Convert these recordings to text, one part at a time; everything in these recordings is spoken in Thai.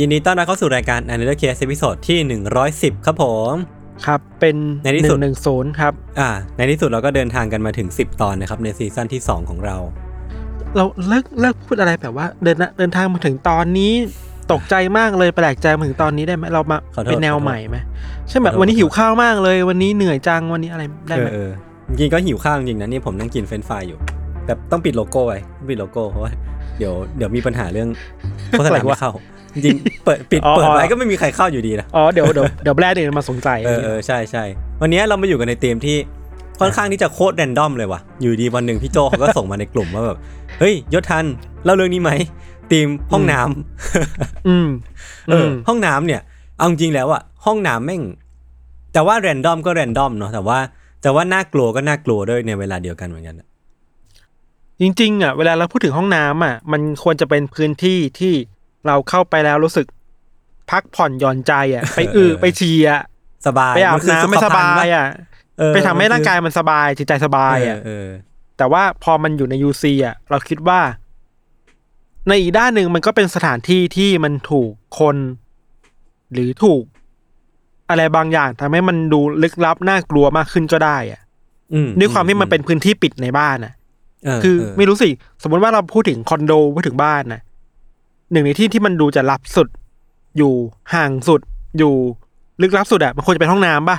ยินดีต้อนรับเข้าสู่รายการ Untitled Case ตอนที่ 110 ครับผม ครับ เป็นในที่สุดหนึ่งศูนย์ครับ อ่า ในที่สุดเราก็เดินทางกันมาถึง 10 ตอนนะครับ ใน season ที่ 2 ของเรา เราเลิกเลิกพูดอะไรแบบว่า เดินนะเดินทางมาถึงตอนนี้ตกใจมากเลยแปลกใจมาถึงตอนนี้ได้ไหมเรามาขอโทษเป็นแนวขอโทษใหม่ไหมใช่แบบขอโทษวันนี้หิวข้าวมากเลย วันนี้เหนื่อยจังวันนี้อะไรได้เอไหมอเออจริงๆก็หิวข้าวจริงๆนะนี่ผมนั่งกินเฟรนช์ฟรายอยู่ แต่ต้องปิดโลโก้ไว้ต้องปิดโลโก้เพราะว่าเดี๋ยวเดี๋ยวมีปัญหาเรื่องโฆษณาไม่เข้า จริงๆเปิดปิดเปิดไว้ก็ไม่มีใครเข้าอยู่ดีนะอ๋อเดี๋ยวเดี๋ยวเดี๋ยวแบรนด์อื่นมาสนใจเออเออใช่ใช่วันนี้เรามาอยู่กันในธีมที่ค่อนข้างที่จะโคตรแรนดอมเลยว่ะ อยู่ดีวันหนึ่งพี่โจเขาก็ส่งมาในกลุ่มว่าแบบเฮ้ยยศทันเล่าเรื่องนี้ไหมธีมห้องน้ำอืมเอออห้องน้ำเนี่ย เอาจริงๆแล้วอะห้องน้ำแม่ง แต่ว่าแรนดอมก็แรนดอมเนาะแต่ว่า แต่ว่าน่ากลัวก็น่ากลัวด้วยในเวลาเดียวกันเหมือนกันอะจริงๆอะเวลาเราพูดถึงห้องน้ำอะมันควรจะเป็นพื้นที่ที่ เราเข้าไปแล้วรู้สึก พักผ่อนหย่อนใจอะ ไปอือไปฉี่อะสบายไปอาบคืน้ำไม่สบายอะเออไปทำให้มันคือร่างกายมันสบายจิตใจสบายอะเออแต่ว่าพอมันอยู่ในยูซีอะ เราคิดว่า ในอีกด้านหนึ่งมันก็เป็นสถานที่ที่มันถูกคน หรือถูก อะไรบางอย่างทำให้มันดูลึกลับน่ากลัวมากขึ้นก็ได้อะอืมด้วยความที่มันเป็นพื้นที่ปิดในบ้านอะเคือเไม่รู้สิ สมมติว่าเราพูดถึงคอนโดพูดถึงบ้านนะ หนึ่งในที่ที่มันดูจะลับสุด อยู่ห่างสุด อยู่ลึกลับสุดอะมันควรจะเป็นห้องน้ำป่ะ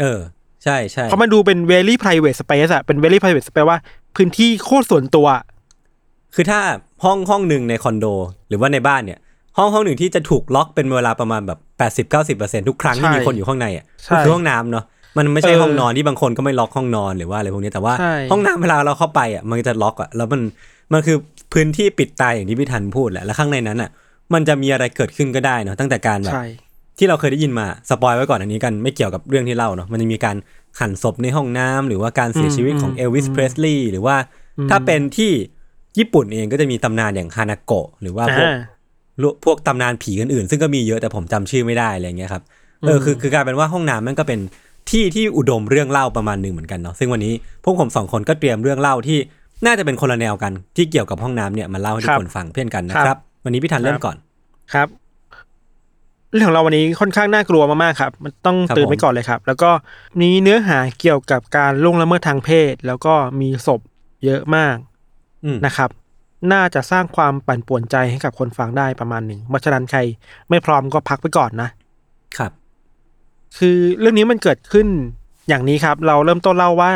เออ ใช่ใช่เพราะมันดูเป็น very private space อะเป็น very private space ว่าพื้นที่โคตรส่วนตัว คือถ้าห้องห้องหนึ่งในคอนโด หรือว่าในบ้านเนี่ย ห้องห้องหนึ่งที่จะถูกล็อกเป็นเวลาประมาณแบบแปดสิบเก้าสิบเปอร์เซ็นทุกครั้งที่ใช่มีคนอยู่ข้างในอะใช่ก็คือห้องน้ำเนาะมันไม่ใช่เออห้องนอนที่บางคนก็ไม่ล็อกห้องนอนหรือว่าอะไรพวกนี้แต่ว่าใช่ห้องน้ำเวลาเราเข้าไปอะมันจะล็อกอะแล้วมันมันคือ พื้นที่ปิดตายอย่างที่พี่ธัญพูดแหละแล้วข้างในนั้นอะ มันจะมีอะไรเกิดขึ้นก็ได้เนาะตั้งแต่การแบบใช่ที่เราเคยได้ยินมา spoil ไว้ก่อนอันนี้กันไม่เกี่ยวกับเรื่องที่เล่าเนาะมันจะมีการหั่นศพในห้องน้ำหรือว่าการเสียชีวิตของเอลวิสเพรสลีย์หรือว่าถ้าเป็นที่ญี่ปุ่นเองก็จะมีตำนานอย่างฮานาโกะหรือว่าพวกอ่าพวกตำนานผีอื่นๆซึ่งก็มีเยอะแต่ผมจำชื่อไม่ได้อะไรเงี้ยครับเออคือคือกลายเป็นว่าห้องน้ำมันก็เป็นที่ที่อุดมเรื่องเล่าประมาณหนึ่งเหมือนกันเนาะซึ่งวันนี้พวกผมสองคนก็เตรียมเรื่องเล่าที่ น่าจะเป็นคนละแนวกันที่เกี่ยวกับห้องน้ำเนี่ยมาเล่าให้ทุกคนฟังเพื่อนกันนะครับ วันนี้พี่ทันเริ่มก่อนครับ เรื่องของเราวันนี้ค่อนข้างน่ากลัวมากๆครับ มันต้องครับตื่นไว้ผมก่อนเลยครับ แล้วก็มีเนื้อหาเกี่ยวกับการล่วงละเมิดทางเพศ แล้วก็มีศพเยอะมากอืมนะครับ น่าจะสร้างความปั่นป่วนใจให้กับคนฟังได้ประมาณหนึ่งเพราะฉะนั้นใครไม่พร้อมก็พักไปก่อนนะครับ คือเรื่องนี้มันเกิดขึ้นอย่างนี้ครับ เราเริ่มต้นเล่าว่า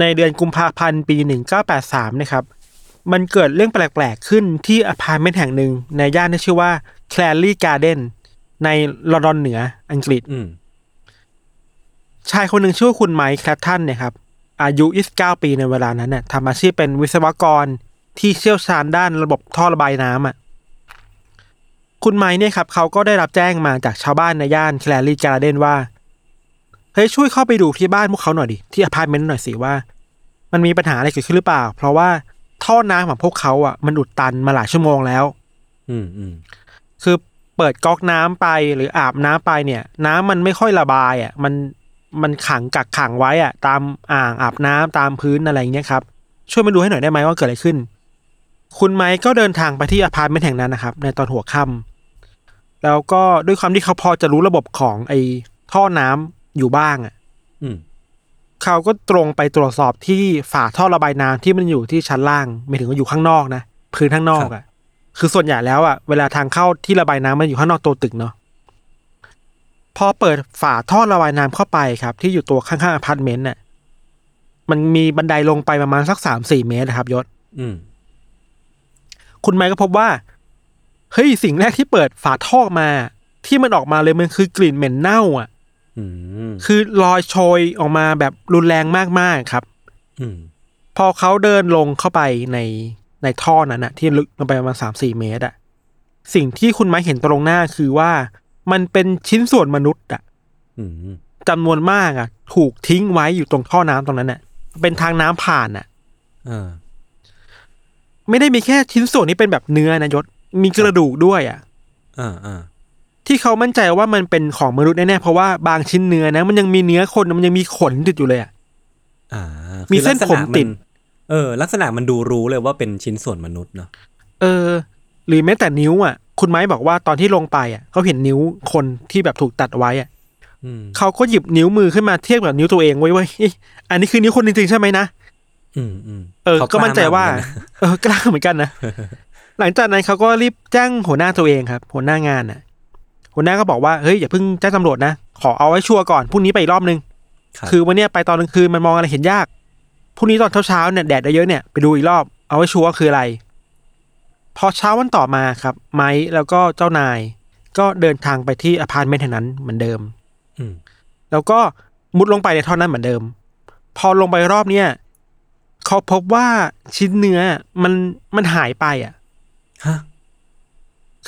ในเดือนกุมภาพันธ์ปี 1983 นะครับ มันเกิดเรื่องแปลกๆ ขึ้นที่อพาร์ตเมนต์แห่งหนึ่งในย่านที่ชื่อว่า Cranley Gardensในลอนดอนเหนืออังกฤษอืมชายคนหนึ่งชื่อว่าคุณไมค์แคลตตันเนี่ยครับ อายุ 29 ปีในเวลานั้นน่ะทำอาชีพเป็นวิศวกรที่เชี่ยวชาญด้านระบบท่อระบายน้ำอะ คุณไมค์เนี่ยครับ เขาก็ได้รับแจ้งมาจากชาวบ้านในย่านแครนลีย์การ์เดนว่า เฮ้ยช่วยเข้าไปดูที่บ้านพวกเขาหน่อยดิที่อพาร์ตเมนต์หน่อยสิว่า มันมีปัญหาอะไรเกิดขึ้นหรือเปล่า เพราะว่าท่อน้ำของพวกเขาอะมันอุดตันมาหลายชั่วโมงแล้ว อืมอืมคือเปิดก๊อกน้ำไปหรืออาบน้ำไปเนี่ย น้ำมันไม่ค่อยระบายอะมันมันขังกักขังไว้อะ ตามอ่างอาบน้ำตามพื้นอะไรอย่างเงี้ยครับช่วยมาดูให้หน่อยได้ไหมว่าเกิดอะไรขึ้น คุณไมค์ก็เดินทางไปที่อพาร์ตเมนต์แห่งนั้นนะครับ ในตอนหัวค่ำแล้วก็ด้วยความที่เขาพอจะรู้ระบบของไอ้ท่อน้ำ อยู่บ้างอะอืมเขาก็ตรงไปตรวจสอบที่ฝาท่อระบายน้ำที่มันอยู่ที่ชั้นล่างหมายถึงว่าอยู่ข้างนอกนะพื้นข้างนอกอะ คือส่วนใหญ่แล้วอะเวลาทางเข้าที่ระบายน้ำมันอยู่ข้างนอกตัวตึกเนาะพอเปิดฝาท่อระบายน้ำเข้าไปครับ ที่อยู่ตัวข้างๆอพาร์ตเมนต์น่ะ มันมีบันไดลงไปประมาณสักสามสี่เมตรนะครับยศอืมคุณไมค์ก็พบว่าเฮ้ยสิ่งแรกที่เปิดฝาท่อมา ที่มันออกมาเลยมันคือกลิ่นเหม็นเน่า อะอืม คือลอยโชยออกมาแบบรุนแรงมากๆครับอืมพอเขาเดินลงเข้าไปในในท่อนั้นนะที่ลึกลงไปประมาณสามสี่เมตรอะสิ่งที่คุณไม้เห็นตรงหน้าคือว่ามันเป็นชิ้นส่วนมนุษย์อะอืมจำนวนมากอะถูกทิ้งไว้อยู่ตรงท่อน้ำตรงนั้นอะเป็นทางน้ำผ่านอะอ่าไม่ได้มีแค่ชิ้นส่วนที่เป็นแบบเนื้อนะยศมีกระดูกด้วยอะอ่าอ่า ที่เขามั่นใจว่ามันเป็นของมนุษย์แน่ๆเพราะว่าบางชิ้นเนื้อนะ มันยังมีเนื้อคนมันยังมีขนติดอยู่เลยอะอ่ามีคือเส้นลักษผณะมติดนเออ ลักษณะมันดูรู้เลยว่าเป็นชิ้นส่วนมนุษย์เนาะเออ หรือแม้แต่นิ้วอะ คุณไม้บอกว่าตอนที่ลงไปอะเขาเห็นนิ้วคนที่แบบถูกตัดไว้อะอืมเขาก็หยิบนิ้วมือขึ้นมาเทียบกับนิ้วตัวเองไว้ไว้ยเอ๊ะอันนี้คือนิ้วคนจริงๆใช่ไหมนะอืมอืมเออขก็มั่นใจว่ากล้มกเหมือนกันนะเออกล้าเหมือนกันนะหลังจากนั้นเขาก็รีบแจ้งหัวหน้าตัวเองครับ หัวหน้างานน่ะ หัวหน้าก็บอกว่าเฮ้ยอย่าเพิ่งแจ้งตำรวจนะ ขอเอาไว้ชัวร์ก่อนพรุ่งนี้ไปอีกรอบนึงรับคือวันเนี้ยไปตอนกลางคืนมันมองอะไรเห็นยากพรุ่งนี้ตอนเช้าๆเนี่ยแดดเยอะๆเนี่ยไปดูอีกรอบเอาไว้ชัวร์ว่าคืออะไร พอเช้าวันต่อมาครับ ไม้แล้วก็เจ้านาย ก็เดินทางไปที่อพาร์ตเมนต์แห่งนั้นเหมือนเดิม อืมแล้วก็มุดลงไปในท่อนั้นเหมือนเดิม พอลงไปรอบเนี้ยเขาพบว่าชิ้นเนื้อมันมันหายไปอะ ฮะ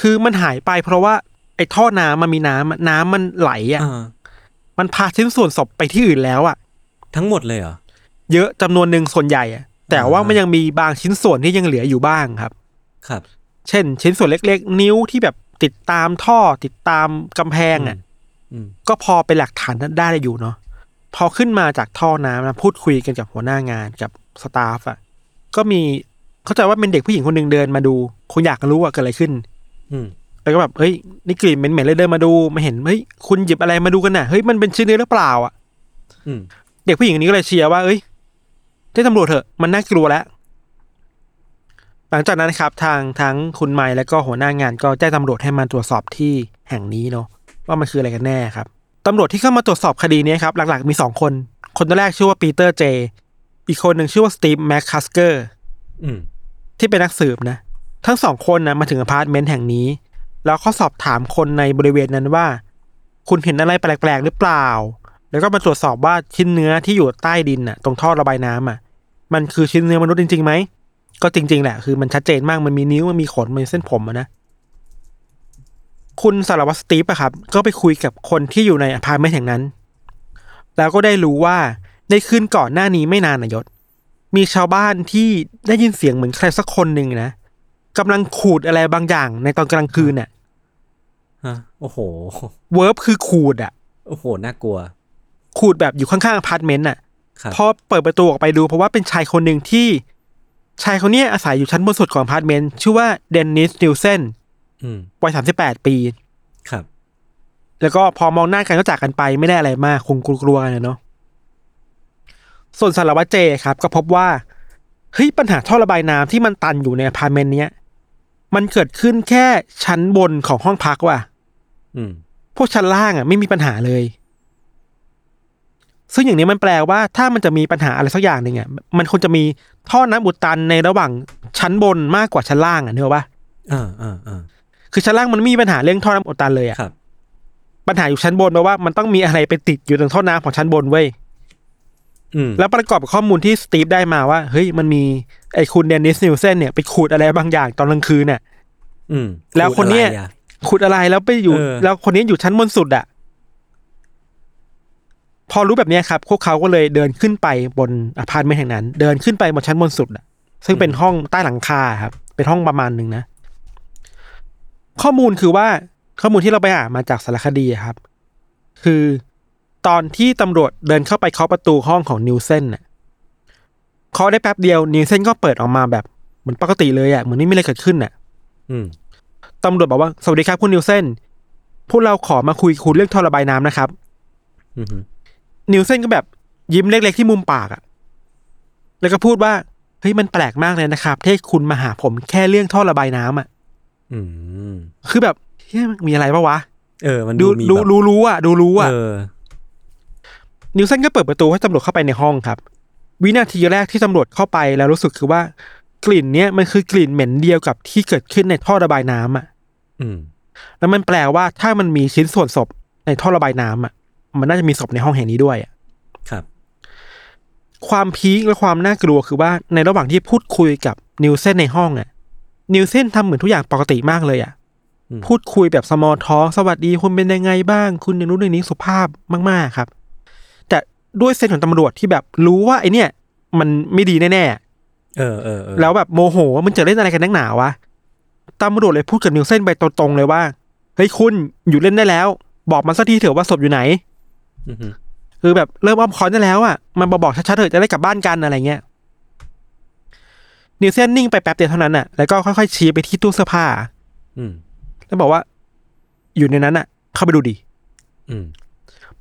คือมันหายไปเพราะว่า ไอ้ท่อน้ำมันมีน้ำอะน้ำมันไหลอะอ่ามันพาชิ้นส่วนศพไปที่อื่นแล้วอะ ทั้งหมดเลยเหรอ เยอะจำนวนหนึ่งส่วนใหญ่อะแต่ว่ามันยังมีบางชิ้นส่วนที่ยังเหลืออยู่บ้างครับ ครับ เช่น ชิ้นส่วนเล็ก ๆ นิ้วที่แบบติดตามท่อติดตามกำแพงอะอืมก็พอเป็นหลักฐานได้อยู่เนาะพอขึ้นมาจากท่อน้ำนะพูดคุยกันกับหัวหน้างานกับสตาฟอะก็มีเข้าใจว่าเป็นเด็กผู้หญิงคนหนึ่งเดินมาดูคงอยากรู้ว่าเกิดอะไรขึ้น อืม แล้วก็แบบเฮ้ยนี่กลิ่นเหม็นๆเลยเดินมาดูมาเห็นเฮ้ยคุณหยิบอะไรมาดูกันน่ะเฮ้ยมันเป็นชิ้นเนื้อหรือเปล่าอะอืมเด็กผู้หญิงคนนี้ก็เลยเชียร์ว่าเอ้ยแจ้งตำรวจเถอะมันน่ากลัวแล้วหลังจากนั้นครับ ทางทั้งคุณไมค์และก็หัวหน้างานก็แจ้งตำรวจให้มาตรวจสอบที่แห่งนี้เนาะว่ามันคืออะไรกันแน่ครับตำรวจที่เข้ามาตรวจสอบคดีนี้ครับ หลักๆมีสองคน คนแรกชื่อว่าปีเตอร์เจ อีกคนหนึ่งชื่อว่าสตีฟแม็กคัสเกอร์อืมที่เป็นนักสืบนะ ทั้งสองคนนะมาถึงอพาร์ตเมนต์แห่งนี้ แล้วเขาสอบถามคนในบริเวณนั้นว่า คุณเห็นอะไรแปลกๆหรือเปล่า แล้วก็มาตรวจสอบว่าชิ้นเนื้อที่อยู่ใต้ดินน่ะ ตรงท่อระบายน้ำอะ มันคือชิ้นเนื้อมนุษย์จริงๆไหมก็จริงๆแหละคือมันชัดเจนมากมันมีนิ้วมันมีขนมันมีเส้นผมอะนะคุณสารวัตรสตีฟอะครับ ก็ไปคุยกับคนที่อยู่ในอพาร์ตเมนต์แห่งนั้น แล้วก็ได้รู้ว่าในคืนก่อนหน้านี้ไม่นานนะยศ มีชาวบ้านที่ได้ยินเสียงเหมือนใครสักคนหนึ่งนะ กำลังขูดอะไรบางอย่างในตอนกลางคืนน่ะฮะโอ้โห verb คือขูดอะ โอ้โห น่ากลัว ขูดแบบอยู่ข้างๆอพาร์ตเมนต์น่ะครับพอเปิดประตูออกไปดูเพราะว่าเป็นชายคนหนึ่งที่ ชายคนเนี้ยอาศัยอยู่ชั้นบนสุดของอพาร์ตเมนต์ชื่อว่าเดนนิสนิวเซนอืมวัยสามสิบแปดปี ครับ แล้วก็พอมองหน้ากันก็จากกันไปไม่ได้อะไรมากคงกลัวๆกันนะเนาะส่วนสารวัตรเจครับ ก็พบว่าเฮ้ยปัญหาท่อระบายน้ำที่มันตันอยู่ในอพาร์ตเมนต์เนี้ย มันเกิดขึ้นแค่ชั้นบนของห้องพักว่ะอืมพวกชั้นล่างอะไม่มีปัญหาเลย ซึ่งอย่างนี้มันแปลว่า ถ้ามันจะมีปัญหาอะไรสักอย่างหนึ่งอะมันควรจะมีท่อน้ำอุดตันในระหว่างชั้นบนมากกว่าชั้นล่างอะเนกอะปะอ่าอ่าอ่าคือชั้นล่างมันไม่มีปัญหาเรื่องท่อน้ำอุดตันเลยอะครับปัญหาอยู่ชั้นบนแปลว่ามันต้องมีอะไรไปติดอยู่ตรงท่อน้ำของชั้นบนเว้ยอืม แล้วประกอบกับข้อมูลที่สตีฟได้มาว่าเฮ้ยมันมีไอ้คุณเดนนิสนิวเซนเนี่ยไปขูดอะไรบางอย่างตอนกลางคืนเนี่ยอืมแล้วคนเนี้ยขูดอะไรอะขูดอะไรแล้วไปอยู่เออแล้วคนนี้อยู่ชั้นบนสุดอะพอรู้แบบเนี้ยครับ พวกเขาก็เลยเดินขึ้นไปบนอพาร์ตเมนต์แห่งนั้น เดินขึ้นไปบนชั้นบนสุดอะซึ่งเป็นห้องใต้หลังคาครับ เป็นห้องประมาณหนึ่งนะ ข้อมูลคือว่าข้อมูลที่เราไปอ่านมาจากสารคดีอะครับ คือ ตอนที่ตำรวจเดินเข้าไปเคาะประตูห้องของนิวเซนน่ะเคาะได้แป๊บเดียวนิวเซนก็เปิดออกมาแบบเหมือนปกติเลยอะเหมือนไม่มีอะไรเกิดขึ้นน่ะ อืมตำรวจบอกว่าสวัสดีครับคุณนิวเซนพวกเราขอมาคุยคุณเรื่องท่อระบายน้ำนะครับอืมนิวเซนก็แบบยิ้มเล็กๆที่มุมปากอะแล้วก็พูดว่าเฮ้ยมันแปลกมากเลยนะครับที่คุณมาหาผมแค่เรื่องท่อระบายน้ำอะอืมคือแบบเฮ้ยมันมีอะไรปะวะเออ มันดูดูมีดูแบบรู้รู้อะ ดูรู้อะเออ นิวเซนก็เปิดประตูให้ตำรวจเข้าไปในห้องครับ วินาทีแรกที่ตำรวจเข้าไปแล้วรู้สึกคือว่ากลิ่นเนี้ยมันคือกลิ่นเหม็นเดียวกับที่เกิดขึ้นในท่อระบายน้ำอะ อืม แล้วมันแปลว่าถ้ามันมีชิ้นส่วนศพในท่อระบายน้ำอะ มันน่าจะมีศพในห้องแห่งนี้ด้วยอะ ครับ ความพีคและความน่ากลัวคือว่าในระหว่างที่พูดคุยกับนิวเซนในห้องอะ นิวเซนทำเหมือนทุกอย่างปกติมากเลยอะอืมพูดคุยแบบสมอลทอสวัสดีคุณเป็นยังไงบ้าง คุณอย่างนู้นอย่างนี้สุภาพมาก ๆ ครับแต่ ด้วยเซนส์ของตำรวจที่แบบรู้ว่าไอเนี่ย มันไม่ดีแน่เออเออเออๆแล้วแบบโมโหว่ามันจะเล่นอะไรกันนักหนาวะตำรวจเลยพูดกับนิวเซนไปตรงๆเลยว่าเฮ้ยคุณอยู่เล่นได้แล้ว บอกมันสักทีเถอะว่าศพอยู่ไหนอือฮึคือแบบเริ่มอ้อมค้อนได้แล้วอะมันมาบอกชัดๆเถอะจะได้กลับบ้านกันอะไรเงี้ยนิวเซนนิ่งไปแป๊บเดียวเท่านั้นอะแล้วก็ค่อยๆชี้ไปที่ตู้เสื้อผ้า อืมแล้วบอกว่า อยู่ในนั้นอะ เข้าไปดูดิอืม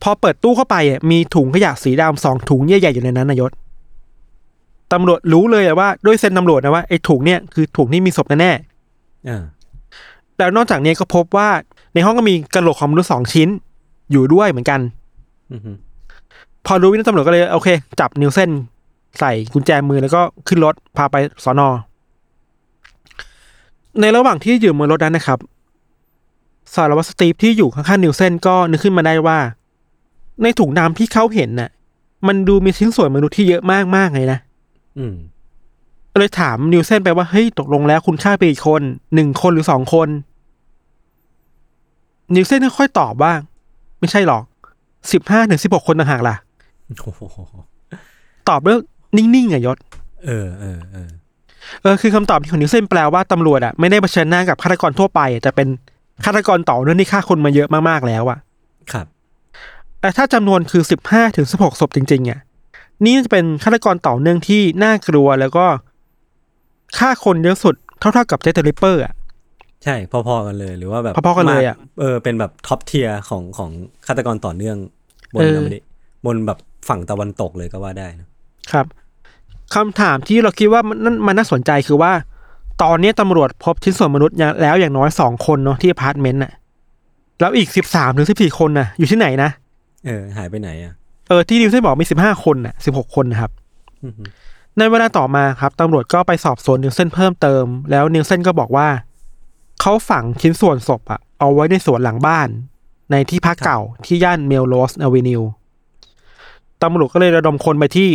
พอเปิดตู้เข้าไปอะมีถุงขยะสีดำสองถุงใหญ่ๆอยู่ในนั้นนายศตำรวจรู้เลยอะว่าด้วยเส้นตำรวจนะว่าไอ้ถุงเนี่ยคือถุงที่มีศพแน่อ่าๆแล้วนอกจากนี้ก็พบว่าในห้องก็มีกระโหลกของมนุษย์สองชิ้น อยู่ด้วยเหมือนกันอือฮึพอรู้วินาตำรวจก็เลยโอเค จับนิวเซนใส่กุญแจมือแล้วก็ขึ้นรถพาไปสอนอ ในระหว่างที่อยู่บนรถนั้นนะครับสารวัตรสตีฟที่อยู่ข้างๆนิวเซนก็นึกขึ้นมาได้ว่า ในถุงน้ำที่เขาเห็นน่ะ มันดูมีชิ้นส่วนมนุษย์ที่เยอะมากๆเลยนะอืมเลยถามนิวเซนไปว่าเฮ้ยตกลงแล้วคุณฆ่าไปกี่คนหนึ่งคนหรือสองคน นิวเซนค่อยๆตอบว่า ไม่ใช่หรอกสิบห้าถึงสิบหกคนต่างหากล่ะโอ้โหตอบด้วยนิ่งๆอะยศ เออเออเออเออคือคำตอบของนิวเซนแปลว่าตำรวจอะไม่ได้เผชิญหน้ากับฆาตกรทั่วไปอะแต่เป็นฆาตกรต่อเนื่องที่ฆ่าคนมาเยอะมากๆแล้วอะ ครับ แต่ถ้าจำนวนคือสิบห้าถึงสิบหกศพจริงๆอะนี่จะเป็นฆาตกรต่อเนื่องที่น่ากลัวแล้วก็ฆ่าคนเยอะสุดเท่าๆกับแจ็คริปเปอร์อะใช่ พอๆกันเลยหรือว่าแบบพอๆกันเลยอะมากเออเป็นแบบ top tier ของของฆาตกรต่อเนื่องบนเอออเมริบนแบบฝั่งตะวันตกเลยก็ว่าได้นะครับคำถามที่เราคิดว่ามันนั่นมันน่าสนใจคือว่า ตอนนี้ตำรวจพบชิ้นส่วนมนุษย์อย่างแล้วอย่างน้อยสองคนเนาะที่อพาร์ตเมนต์น่ะ แล้วอีกสิบสามถึงสิบสี่คนน่ะ อยู่ที่ไหนนะ เออ หายไปไหนอะ เออ ที่นิวเซนบอกมีสิบห้าคนน่ะสิบหกคนนะครับอือฮึในเวลาต่อมาครับตำรวจก็ไปสอบสวนนิวเซนเพิ่มเติม แล้วนิวเซนก็บอกว่า เขาฝังชิ้นส่วนศพอะเอาไว้ในสวนหลังบ้าน ในที่พักเก่าที่ย่านเมลโรสอเวนิวตำรวจก็เลยระดมคนไปที่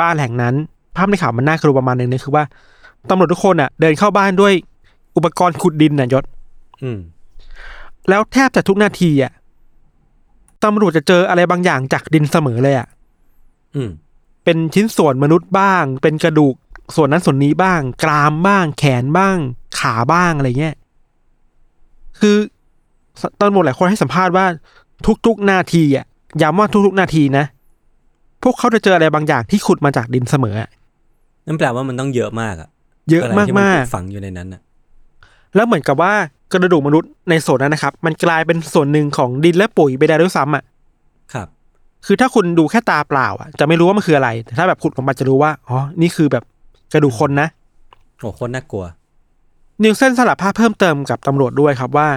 บ้านแห่งนั้น ภาพในข่าวมันน่ากลัวประมาณหนึงนะคือว่าตำรวจทุกคนอะเดินเข้าบ้านด้วยอุปกรณ์ขุดดินน่ะยศอืมแล้วแทบจะทุกนาทีอะ ตำรวจจะเจออะไรบางอย่างจากดินเสมอเลยอะอืมเป็นชิ้นส่วนมนุษย์บ้าง เป็นกระดูกส่วนนั้นส่วนนี้บ้าง กรามบ้าง แขนบ้าง ขาบ้างอะไรเงี้ย คือตำรวจหลายคนให้สัมภาษณ์ว่าทุกๆนาทีอะย้ำว่าทุกๆนาทีนะ พวกเขาจะเจออะไรบางอย่างที่ขุดมาจากดินเสมออะนั่นแปลว่ามันต้องเยอะมากอะเยอะไรมากที่นมากถูฝังอยู่ในนั้นอะๆแล้วเหมือนกับว่า กระดูกมนุษย์ในส่วนนั้นนะครับ มันกลายเป็นส่วนหนึ่งของดินและปุ๋ยไปได้ด้วยซ้ำอะครับ คือถ้าคุณดูแค่ตาเปล่า อะ จะไม่รู้ว่ามันคืออะไรแต่ถ้าแบบขุดลงมาจะรู้ว่าอ๋อนี่คือแบบกระดูกคนนะโอ้โคตรน่ากลัว นิวเซนสารภาพเพิ่มเติมกับตำรวจด้วยครับว่า